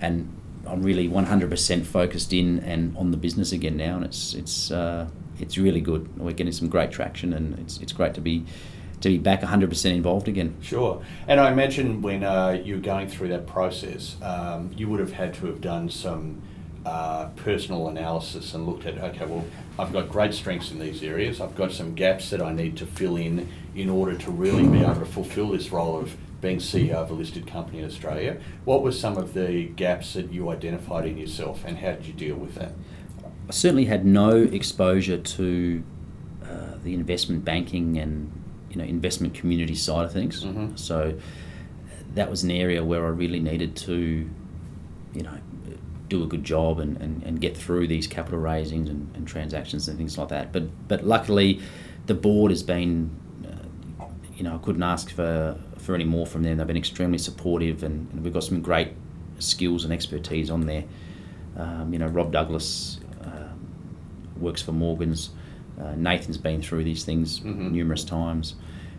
And I'm really 100% focused in and on the business again now, and it's it's uh, it's really good. We're getting some great traction, and it's it's great to be to be back 100% involved again. Sure. And I imagine when uh, you were going through that process, um, you would have had to have done some uh, personal analysis and looked at, okay, well, I've got great strengths in these areas. I've got some gaps that I need to fill in in order to really be able to fulfill this role of being CEO of a listed company in Australia. What were some of the gaps that you identified in yourself and how did you deal with that? I certainly had no exposure to uh, the investment banking and you know investment community side of things. Mhm. So that was an area where I really needed to, you know, do a good job and, and, and get through these capital raisings and, and transactions and things like that. But but luckily, the board has been, uh, you know, I couldn't ask for for any more from them. They've been extremely supportive, and, and we've got some great skills and expertise on there. Um, you know, Rob Douglas um, works for Morgans. Uh, Nathan's been through these things Mhm. numerous times.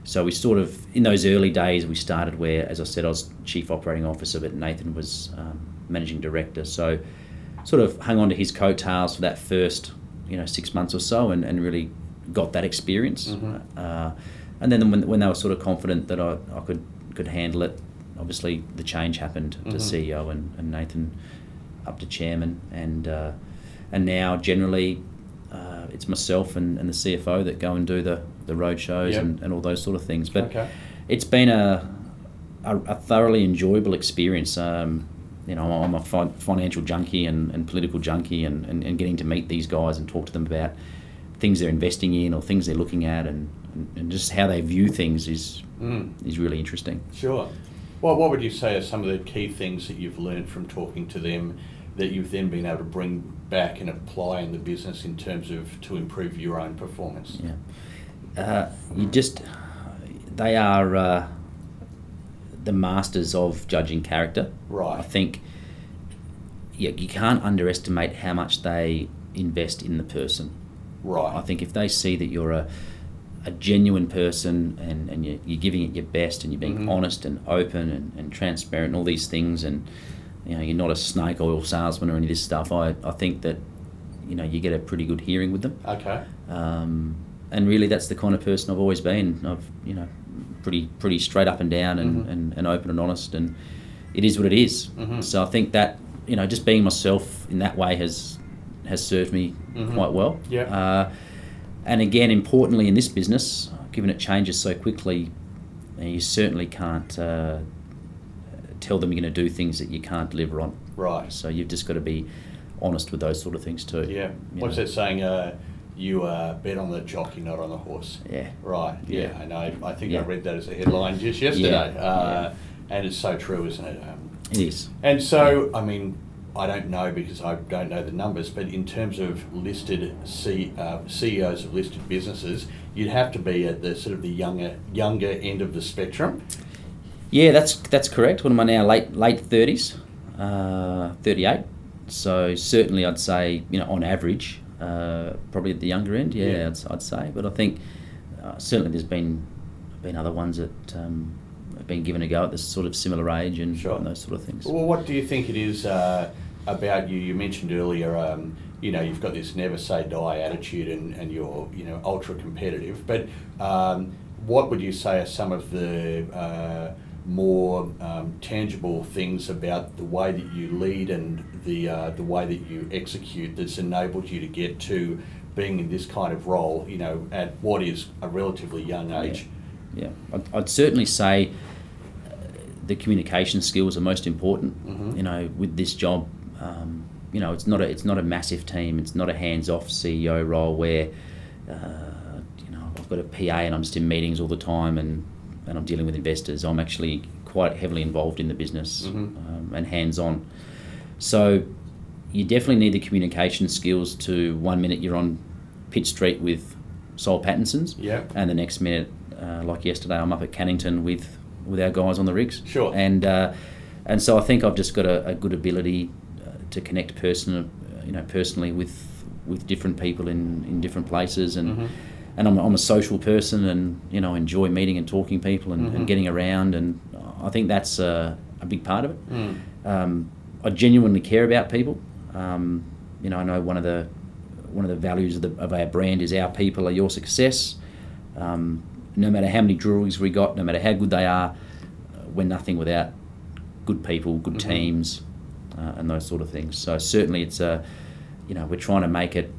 So we sort of, in those early days, we started where, as I said, I was chief operating officer, but Nathan was um, managing director. So sort of hung on to his coattails for that first, you know, six months or so, and, and really got that experience. Mhm. Uh, and then when, when they were sort of confident that I, I could could handle it, obviously the change happened to Mhm. CEO and, and Nathan up to chairman, and uh, and now generally uh, it's myself and, and the CFO that go and do the, the road shows Yep. and, and all those sort of things. But Okay. it's been a, a, a thoroughly enjoyable experience. Um, you know, I'm a fi- financial junkie and, and political junkie, and, and, and getting to meet these guys and talk to them about things they're investing in or things they're looking at, and, and, and just how they view things is Mm. is really interesting. Sure. Well, what would you say are some of the key things that you've learned from talking to them that you've then been able to bring back and apply in the business in terms of to improve your own performance? Yeah, uh, you just they are uh, the masters of judging character. Right. I think yeah, you can't underestimate how much they invest in the person. Right. I think if they see that you're a, a genuine person and, and you're, you're giving it your best and you're being Mhm. honest and open and, and transparent and all these things and you know you're not a snake oil salesman or any of this stuff, I, I think that you know you get a pretty good hearing with them. Okay. Um, and really, that's the kind of person I've always been. I've you know pretty pretty straight up and down and, Mhm. and, and open and honest, and it is what it is. Mhm. So I think that you know just being myself in that way has has served me Mhm. quite well. Yeah. Uh, and again, importantly in this business, given it changes so quickly, you certainly can't uh, tell them you're going to do things that you can't deliver on. Right. So you've just got to be honest with those sort of things too. Yeah. What's know. that saying? Uh, you uh, bet on the jockey, not on the horse. Yeah. Right. Yeah. Yeah. I know. I think Yeah. I read that as a headline just yesterday. Yeah. Uh, And it's so true, isn't it? Um, It is. And so, I mean, I don't know because I don't know the numbers, but in terms of listed C, uh, CEOs of listed businesses, you'd have to be at the sort of the younger younger end of the spectrum. Yeah, that's that's correct. What am I now? Late late thirties, uh, thirty eight. So certainly, I'd say you know on average, uh, probably at the younger end. Yeah, Yeah. I'd, I'd say. But I think uh, certainly there's been been other ones that um, have been given a go at this sort of similar age and, Sure. and those sort of things. Well, what do you think it is uh, about you? You mentioned earlier, um, you know, you've got this never say die attitude, and, and you're you know ultra competitive. But um, what would you say are some of the uh, more um, tangible things about the way that you lead and the uh, the way that you execute that's enabled you to get to being in this kind of role? You know, at what is a relatively young age. Yeah, I'd, I'd certainly say uh, the communication skills are most important. Mhm. You know, with this job, um, you know, it's not a it's not a massive team. It's not a hands-off CEO role where, uh, you know, I've got a PA and I'm just in meetings all the time and and I'm dealing with investors. I'm actually quite heavily involved in the business Mhm. um, and hands-on. So you definitely need the communication skills to one minute you're on Pitt Street with Soul Pattinson's, Yeah. and the next minute, uh, like yesterday, I'm up at Cannington with with our guys on the rigs. Sure. And uh, and so I think I've just got a, a good ability uh, to connect person, you know, personally with with different people in, in different places, and Mhm. And I'm, I'm a social person, and you know, enjoy meeting and talking people and, Mhm. and getting around, and I think that's uh, a big part of it. Mm. Um, I genuinely care about people. Um, you know, I know one of the one of the values of, the, of our brand is our people are your success. Um, no matter how many drawings we got, no matter how good they are, uh, we're nothing without good people, good Mhm. teams, uh, and those sort of things. So certainly, it's a you know we're trying to make it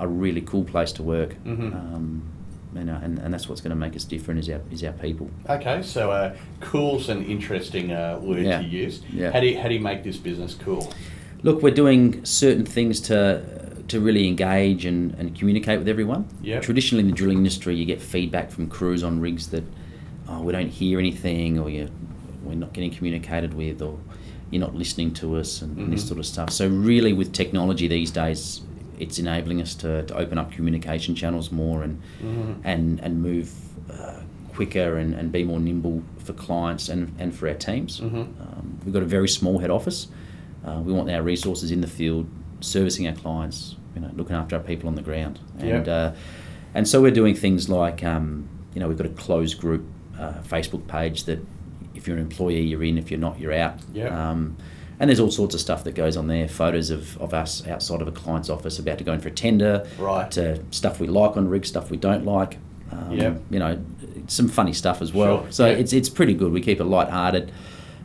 a really cool place to work. Mhm. Um, you know, and, and that's what's going to make us different is our is our people. Okay, so uh, cool's an interesting uh, word Yeah. to use. Yeah. How do you, how do you make this business cool? Look, we're doing certain things to to really engage and, and communicate with everyone. Yep. Traditionally, in the drilling industry, you get feedback from crews on rigs that oh, we don't hear anything, or you we're not getting communicated with, or you're not listening to us, and, and this Mhm. sort of stuff. So, really, with technology these days, it's enabling us to, to open up communication channels more and Mhm. and and move uh, quicker and, and be more nimble for clients and, and for our teams. Mhm. Um, we've got a very small head office. Uh, we want our resources in the field, servicing our clients, you know, looking after our people on the ground. And Yeah. uh, and so we're doing things like, um, you know, we've got a closed group uh, Facebook page that if you're an employee, you're in. If you're not, you're out. Yeah. Um, and there's all sorts of stuff that goes on there. Photos of, of us outside of a client's office about to go in for a tender. Right. To stuff we like on rig, stuff we don't like. Um, Yeah. You know, some funny stuff as well. Sure, So yeah. it's it's pretty good. We keep it light-hearted,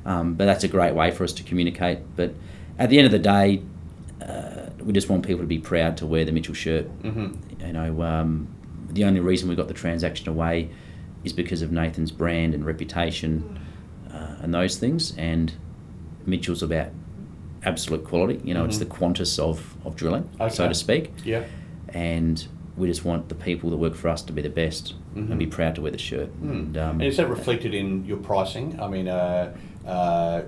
um, but that's a great way for us to communicate. But at the end of the day, uh, we just want people to be proud to wear the Mitchell shirt. hmm You know, um, the only reason we got the transaction away is because of Nathan's brand and reputation uh, and those things. And Mitchell's about absolute quality. You know, it's Mhm. the Qantas of, of drilling, so to speak. Yeah. And we just want the people that work for us to be the best Mhm. and be proud to wear the shirt. Mm. And, um, and is that reflected in your pricing? I mean, uh, uh,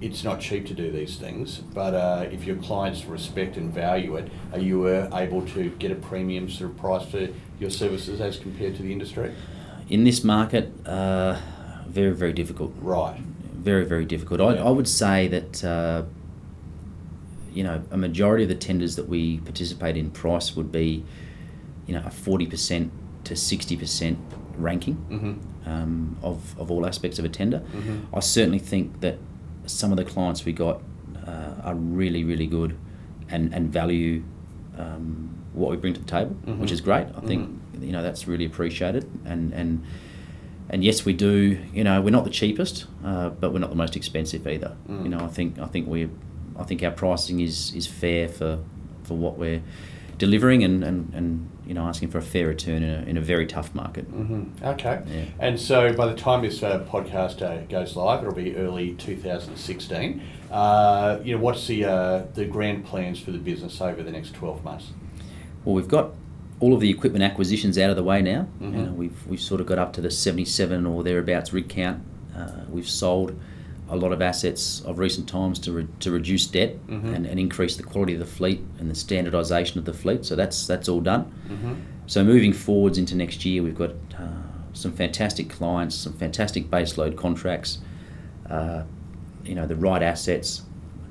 it's not cheap to do these things, but uh, if your clients respect and value it, are you uh, able to get a premium sort of price for your services as compared to the industry? in this market, uh, very, very difficult. Right. Very very difficult. I, Yeah. I would say that uh, you know a majority of the tenders that we participate in price would be you know a forty percent to sixty percent ranking Mm-hmm. um, of of all aspects of a tender. Mhm. I certainly think that some of the clients we got uh, are really really good and and value. Um, what we bring to the table, Mhm. which is great. I think you know that's really appreciated, and and and yes, we do. You know, we're not the cheapest, uh, but we're not the most expensive either. Mm. You know, I think I think we, I think our pricing is is fair for for what we're delivering, and and, and you know asking for a fair return in a, in a very tough market. Mm-hmm. Okay. Yeah. And so by the time this uh, podcast uh, goes live, it'll be early 2016. Uh, you know, what's the uh, the grand plans for the business over the next 12 months? Well, we've got all of the equipment acquisitions out of the way now. Mhm. You know, we've we've sort of got up to the seventy seven or thereabouts rig count. Uh, we've sold a lot of assets of recent times to, re- to reduce debt Mhm. and, and increase the quality of the fleet and the standardisation of the fleet. So that's that's all done. Mm-hmm. So moving forwards into next year, we've got uh, some fantastic clients, some fantastic base load contracts. Uh, you know, the right assets,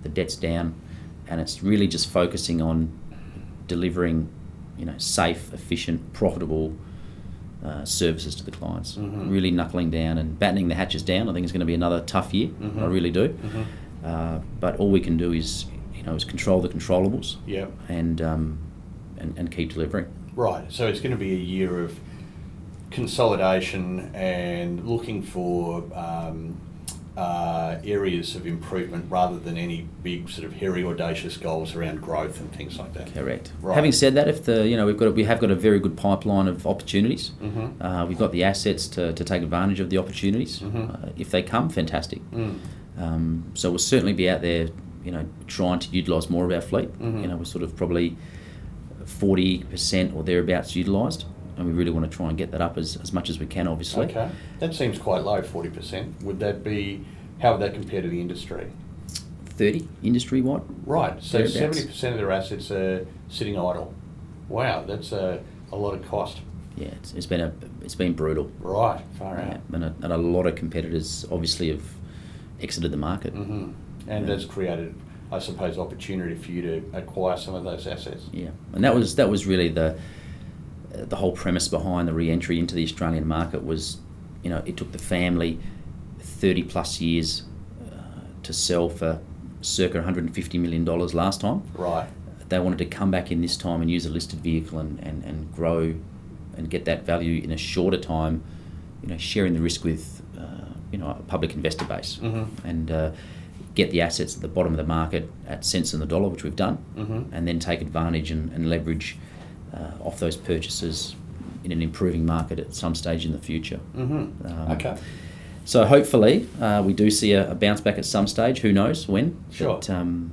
the debt's down, and it's really just focusing on delivering, you know, safe, efficient, profitable uh, services to the clients. Mhm. Really knuckling down and battening the hatches down. I think it's going to be another tough year. Mhm. I really do. Mm-hmm. Uh, but all we can do is, you know, is control the controllables Yeah. and um, and, and keep delivering. Right. So it's going to be a year of consolidation and looking for um, uh, areas of improvement rather than any big sort of hairy audacious goals around growth and things like that. Correct. Right. Having said that, if the you know we've got a, we have got a very good pipeline of opportunities. Mm-hmm. Uh, we've got the assets to, to take advantage of the opportunities. Mhm. Uh, if they come, fantastic. Mm. Um, so we'll certainly be out there, you know, trying to utilise more of our fleet. Mhm. You know, we're sort of probably forty percent or thereabouts utilised, and we really want to try and get that up as, as much as we can. Obviously, Okay. That seems quite low, 40%. Would that be, how would that compare to the industry? thirty industry wide. Right. So 70% of their assets are sitting idle. Wow, that's a, a lot of cost. Yeah, it's, it's been a it's been brutal. Right, far Yeah, out. and, a, and a lot of competitors obviously have exited the market. hmm And Yeah. that's created, I suppose, opportunity for you to acquire some of those assets. Yeah, and that was that was really the the whole premise behind the re-entry into the Australian market was, you know, it took the family thirty plus years uh, to sell for circa 150 million dollars last time. Right. They wanted to come back in this time and use a listed vehicle and, and, and grow and get that value in a shorter time, you know, sharing the risk with, uh, you know, a public investor base Mhm. and uh, get the assets at the bottom of the market at cents on the dollar, which we've done, Mhm. and then take advantage and, and leverage uh, off those purchases in an improving market at some stage in the future. hmm Um, okay. So hopefully uh, we do see a, a bounce back at some stage. Who knows when? Sure. But, um,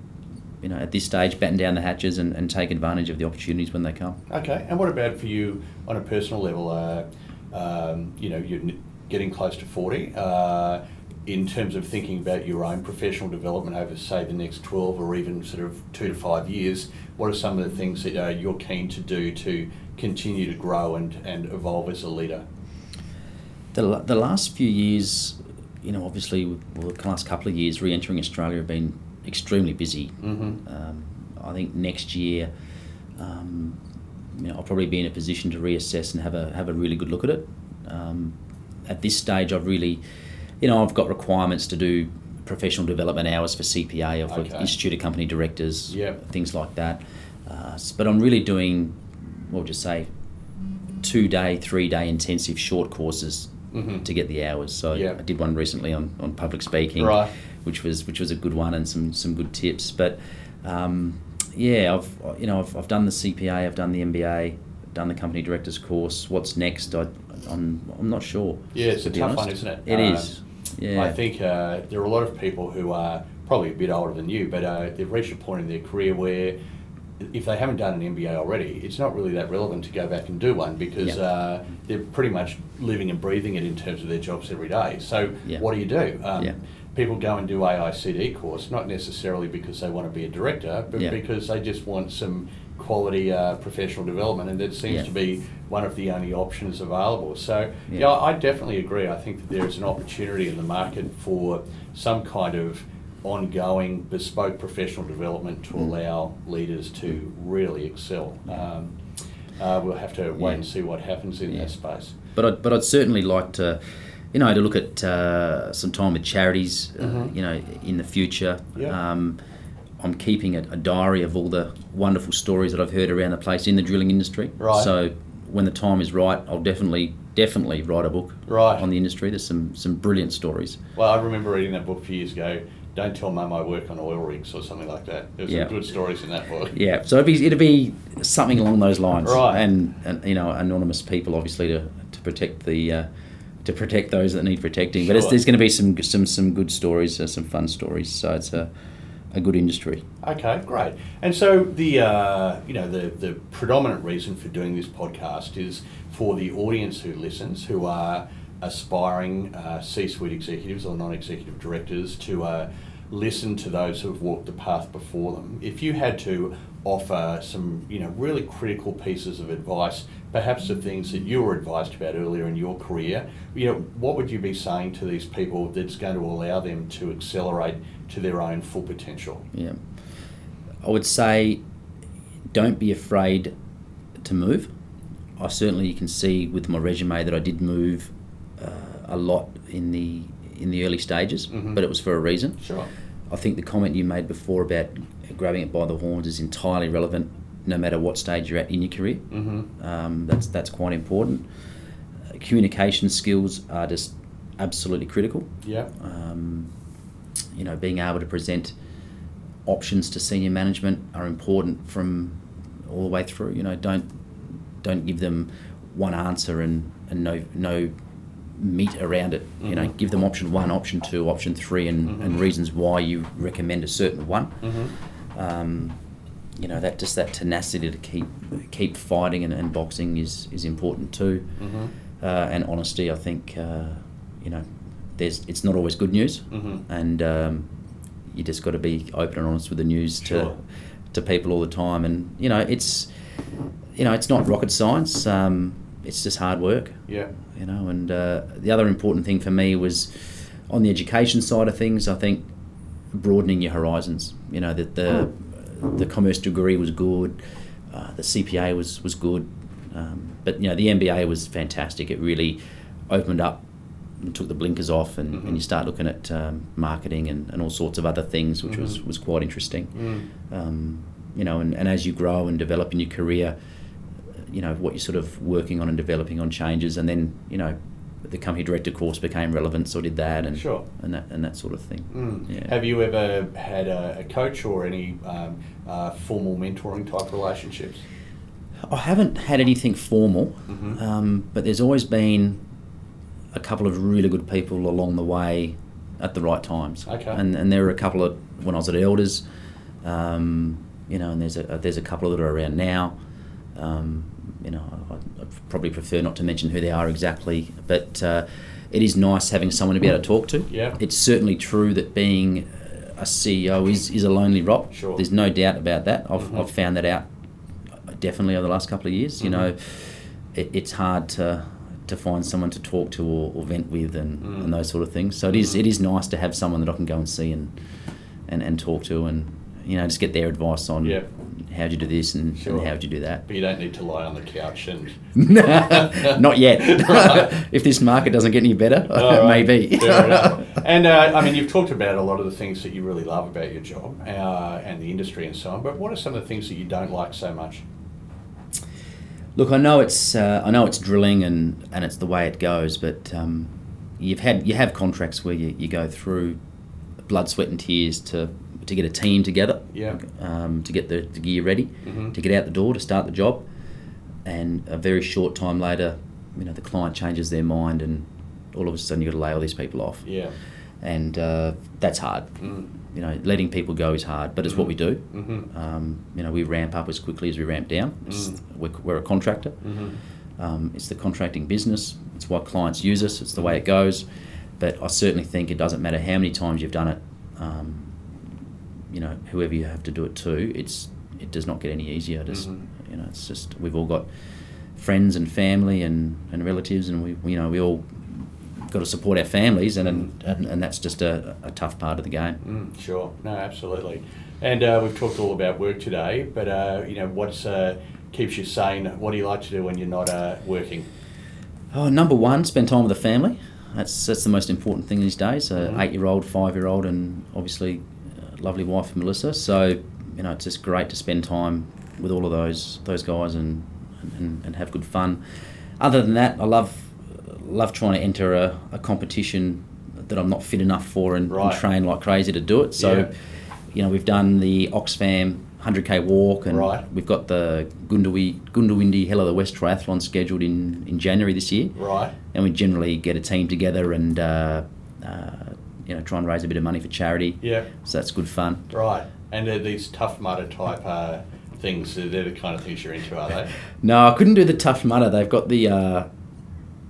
you know, at this stage, batten down the hatches and, and take advantage of the opportunities when they come. Okay. And what about for you on a personal level? Uh, um, you know, you're getting close to 40. Uh, in terms of thinking about your own professional development over, say, the next 12 or even sort of two to five years, what are some of the things that uh, you're keen to do to continue to grow and, and evolve as a leader? The, the last few years, you know, obviously, well, the last couple of years, re-entering Australia have been extremely busy. Mhm. Um, I think next year, um, you know, I'll probably be in a position to reassess and have a have a really good look at it. Um, at this stage, I've really, you know, I've got requirements to do professional development hours for CPA or for Okay. Institute of Company Directors, Yep. things like that. Uh, but I'm really doing, what would you say, two day, three day intensive short courses Mhm. to get the hours. So Yeah. I did one recently on, on public speaking, Right. which was which was a good one and some some good tips. But um, yeah, I've you know I've, I've done the CPA, I've done the MBA, done the company directors course. What's next? I, I'm I'm not sure. Yeah, it's a tough honest. one, isn't it? It Um, is. Yeah. I think uh, there are a lot of people who are probably a bit older than you, but uh, they've reached a point in their career where if they haven't done an MBA already, it's not really that relevant to go back and do one because Yeah. uh, they're pretty much living and breathing it in terms of their jobs every day. So Yeah. what do you do? Um, Yeah. People go and do AICD course, not necessarily because they want to be a director, but because they just want some quality uh, professional development, and that seems Yeah. to be one of the only options available. So, Yeah. yeah, I definitely agree. I think that there is an opportunity in the market for some kind of ongoing bespoke professional development to Mm. allow leaders to really excel. Um, uh, we'll have to wait Yeah. and see what happens in that space. But I'd, but I'd certainly like to, you know, to look at uh, some time with charities, uh, Mhm. you know, in the future. Yeah. Um, I'm keeping a, a diary of all the wonderful stories that I've heard around the place in the drilling industry. Right. So when the time is right, I'll definitely, definitely write a book Right. on the industry. There's some, some brilliant stories. Well, I remember reading that book a few years ago. Don't tell mum I work on oil rigs or something like that. There's Yeah. some good stories in that book. Yeah, so it'd be, it'd be something along those lines, Right. And, and you know, anonymous people obviously to, to protect the uh, to protect those that need protecting. But it's, there's going to be some some some good stories, uh, some fun stories. So it's a a good industry. Okay, great. And so the uh, you know the the predominant reason for doing this podcast is for the audience who listens, who are aspiring uh, C-suite executives or non-executive directors, to uh, listen to those who have walked the path before them. If you had to offer some you know really critical pieces of advice, perhaps the things that you were advised about earlier in your career, you know, what would you be saying to these people that's going to allow them to accelerate to their own full potential? Yeah, I would say, don't be afraid to move. I certainly can see with my resume that I did move uh, a lot in the in the early stages, Mhm. but it was for a reason. Sure. I think the comment you made before about grabbing it by the horns is entirely relevant, no matter what stage you're at in your career. Mm-hmm. Um, that's that's quite important. Uh, communication skills are just absolutely critical. Yeah. Um, you know, being able to present options to senior management are important from all the way through. You know, don't don't give them one answer and, and no no meat around it. You know, Mhm. give them option one, option two, option three, and, Mhm. and reasons why you recommend a certain one. Mm-hmm. Um, you know, that just that tenacity to keep keep fighting and, and boxing is is important too. Mm-hmm. Uh, and honesty, I think, uh, you know, there's it's not always good news, Mm-hmm. and um, you just got to be open and honest with the news Sure. to to people all the time. And you know, it's you know, it's not rocket science. Um, it's just hard work. Yeah. You know, and uh, the other important thing for me was on the education side of things. I think broadening your horizons. You know that the the commerce degree was good, uh, the CPA was was good, um, but you know the MBA was fantastic. It really opened up and took the blinkers off, and, Mhm. and you start looking at um, marketing and, and all sorts of other things, which was Mhm. was quite interesting. Mm. Um, you know, and, and as you grow and develop in your career, you know what you're sort of working on and developing on changes, and then you know the company director course became relevant, so I did that, and Sure. and that and that sort of thing. Mm. Yeah. Have you ever had a, a coach or any um, uh, formal mentoring type relationships? I haven't had anything formal, Mhm. um, but there's always been a couple of really good people along the way at the right times. Okay. And and there were a couple of when I was at Elders, um, you know, and there's a there's a couple that are around now. Um, you know, I, I'd probably prefer not to mention who they are exactly, but uh, it is nice having someone to be able to talk to. Yeah. It's certainly true that being a CEO is, is a lonely rock. Sure. There's no doubt about that. I've, Mhm. I've found that out definitely over the last couple of years. You Mhm. know, it, it's hard to to find someone to talk to or, or vent with and, Mm. and those sort of things. So it is it is nice to have someone that I can go and see and and, and talk to and you know just get their advice on Yeah. how'd you do this and, Sure. and how'd you do that. But you don't need to lie on the couch and. (laughs) Not yet. (laughs) If this market doesn't get any better, right. (laughs) maybe. And uh, I mean, you've talked about a lot of the things that you really love about your job uh, and the industry and so on. But what are some of the things that you don't like so much? Look, I know it's uh, I know it's drilling and, and it's the way it goes, but um, you've had you have contracts where you, you go through blood, sweat, and tears to to get a team together, Yeah. um, to get the, the gear ready, Mhm. to get out the door to start the job, and a very short time later, you know, the client changes their mind, and all of a sudden you've got to lay all these people off, Yeah. and uh, that's hard. Mm. You know, letting people go is hard, but it's what we do. hmm Um, you know, we ramp up as quickly as we ramp down. It's, Mm. we're, we're a contractor. hmm Um, it's the contracting business. It's why clients use us. It's the way it goes. But I certainly think it doesn't matter how many times you've done it. Um, you know, whoever you have to do it to, it's it does not get any easier. Just Mhm. you know, it's just we've all got friends and family and, and relatives, and we, you know we all got to support our families, and and, and, that's just a, a tough part of the game. Mm, sure. No, absolutely. And uh, we've talked all about work today, but uh, you know, what's uh, keeps you sane? What do you like to do when you're not uh, working? Oh, number one, spend time with the family. That's that's the most important thing these days. A Mhm. eight-year-old, five-year-old, and obviously, uh, lovely wife Melissa. So you know, it's just great to spend time with all of those those guys and and, and have good fun. Other than that, I love love trying to enter a, a competition that I'm not fit enough for and, Right. and train like crazy to do it. So, Yeah. you know, we've done the Oxfam 100k walk and Right. we've got the Goondiwindi, Goondiwindi Hell of the West triathlon scheduled in, in January this year Right. and we generally get a team together and uh, uh, you know try and raise a bit of money for charity. Yeah. So that's good fun. Right. And they're these tough mudder type uh, things. They're the kind of things you're into, are they? (laughs) No, I couldn't do the tough mudder. They've got the uh,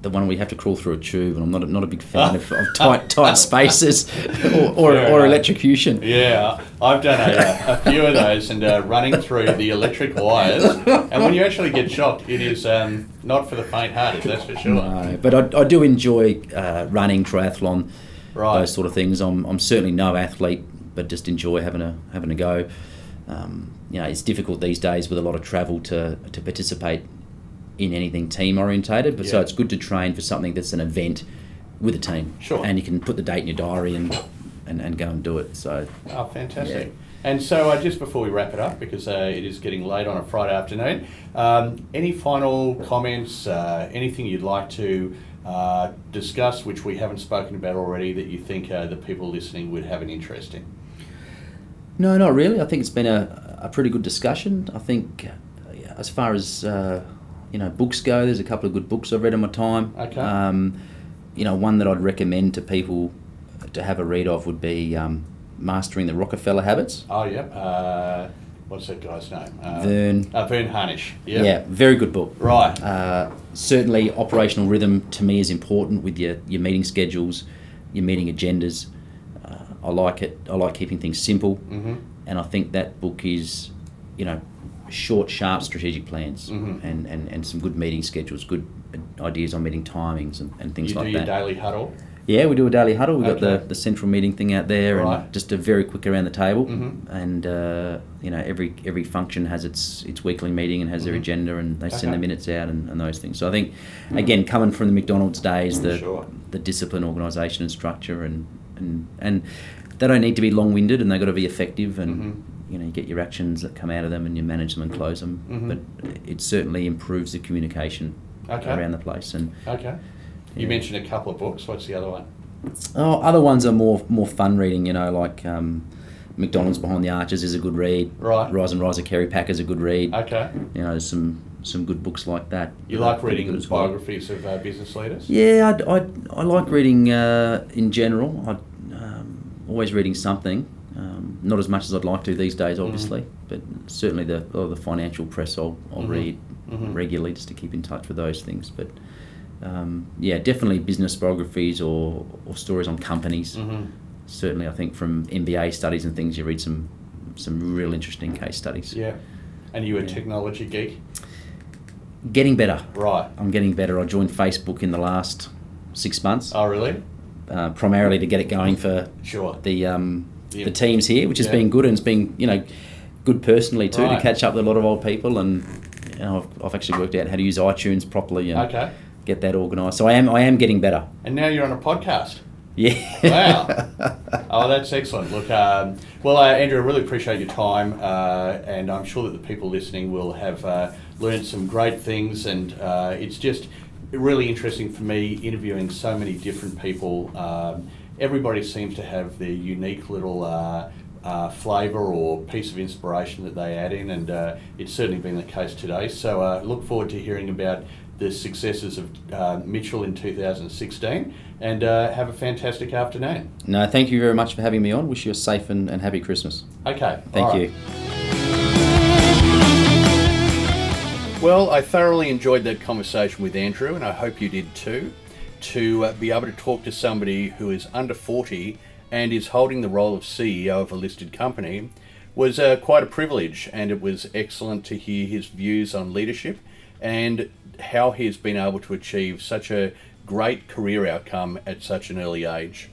the one where you have to crawl through a tube, and I'm not a, not a big fan of, of tight (laughs) tight spaces or or, or electrocution. Yeah, I've done a, a few of those and uh, running through the electric wires. And when you actually get shocked, it is um, not for the faint-hearted, that's for sure. No, but I, I do enjoy uh, running, triathlon, Right. those sort of things. I'm, I'm certainly no athlete, but just enjoy having a having a go. Um, you know, it's difficult these days with a lot of travel to to participate in anything team orientated. But so it's good to train for something that's an event with a team. Sure. And you can put the date in your diary and and, and go and do it. So Oh, fantastic. And so, uh, just before we wrap it up, because uh, it is getting late on a Friday afternoon, um, any final comments, uh, anything you'd like to uh, discuss which we haven't spoken about already that you think uh, the people listening would have an interest in? No, not really. I think it's been a, a pretty good discussion. I think uh, as far as uh, you know books go, there's a couple of good books I've read in my time. Okay. Um, you know, one that I'd recommend to people to have a read of would be um, Mastering the Rockefeller Habits. Oh, yeah. Uh, what's that guy's name? Uh, Verne. Uh, Verne Harnish. Yeah. Yeah, very good book. Right. Uh, certainly, operational rhythm to me is important with your, your meeting schedules, your meeting agendas. Uh, I like it. I like keeping things simple, hmm and I think that book is, you know, short, sharp strategic plans Mm-hmm. and, and, and some good meeting schedules, good ideas on meeting timings and, and things You like do your that. daily huddle. Yeah, we do a daily huddle. We've got the, the central meeting thing out there Right. and just a very quick around the table. Mhm. And, uh, you know, every every function has its its weekly meeting and has their Mhm. agenda and they send the minutes out and, and those things. So I think, again, coming from the McDonald's days, the, Sure. the discipline, organisation and structure and, and, and they don't need to be long-winded and they've got to be effective and, Mhm. You know, you get your actions that come out of them and you manage them and close them. Mhm. But it certainly improves the communication Okay. around the place and Okay. You Yeah. mentioned a couple of books. What's the other one? Oh, other ones are more more fun reading. You know, like um, McDonald's Behind the Arches is a good read. Right. Rise and Rise of Kerry Packer is a good read. Okay. You know, there's some some good books like that. You like reading well. biographies of uh, business leaders? Yeah, I, I, I like reading uh, in general. I um, always reading something. Um, not as much as I'd like to these days, obviously, but certainly the a lot of the financial press I'll, I'll Mhm. read Mhm. regularly just to keep in touch with those things. But um, yeah, definitely business biographies or, or stories on companies. Mm-hmm. certainly I think from MBA studies and things you read some some real interesting case studies. Yeah. And you a Yeah. technology geek? Getting better. Right. I'm getting better. I joined Facebook in the last six months, Oh, really? uh, primarily to get it going for Sure. the um, Yeah. the teams here, which has Yeah. been good and it's been you know good personally too Right. to catch up with a lot of old people and you know, I've, I've actually worked out how to use iTunes properly and Okay. get that organised. So I am I am getting better. And now you're on a podcast. Yeah. Wow. (laughs) oh, that's excellent. Look, um, well, uh, Andrew, I really appreciate your time, uh, and I'm sure that the people listening will have uh, learned some great things. And uh, it's just really interesting for me interviewing so many different people. Um, everybody seems to have their unique little. Uh, uh, flavour or piece of inspiration that they add in, and uh, it's certainly been the case today. So, uh, look forward to hearing about the successes of uh, Mitchell in 2016, and uh, have a fantastic afternoon. no, thank you very much for having me on. Wish you a safe and, and happy Christmas. Okay. Thank right. you. Well, I thoroughly enjoyed that conversation with Andrew, and I hope you did too. To uh, be able to talk to somebody who is under 40 and is holding the role of CEO of a listed company was uh, quite a privilege, and it was excellent to hear his views on leadership and how he has been able to achieve such a great career outcome at such an early age.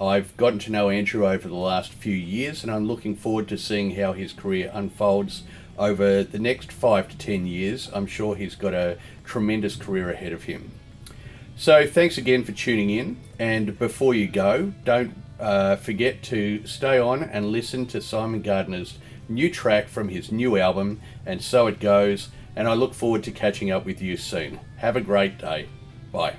I've gotten to know Andrew over the last few years, and I'm looking forward to seeing how his career unfolds over the next five to ten years. I'm sure he's got a tremendous career ahead of him. So, thanks again for tuning in. And before you go, don't uh, forget to stay on and listen to Simon Gardner's new track from his new album, And So It Goes. And I look forward to catching up with you soon. Have a great day. Bye.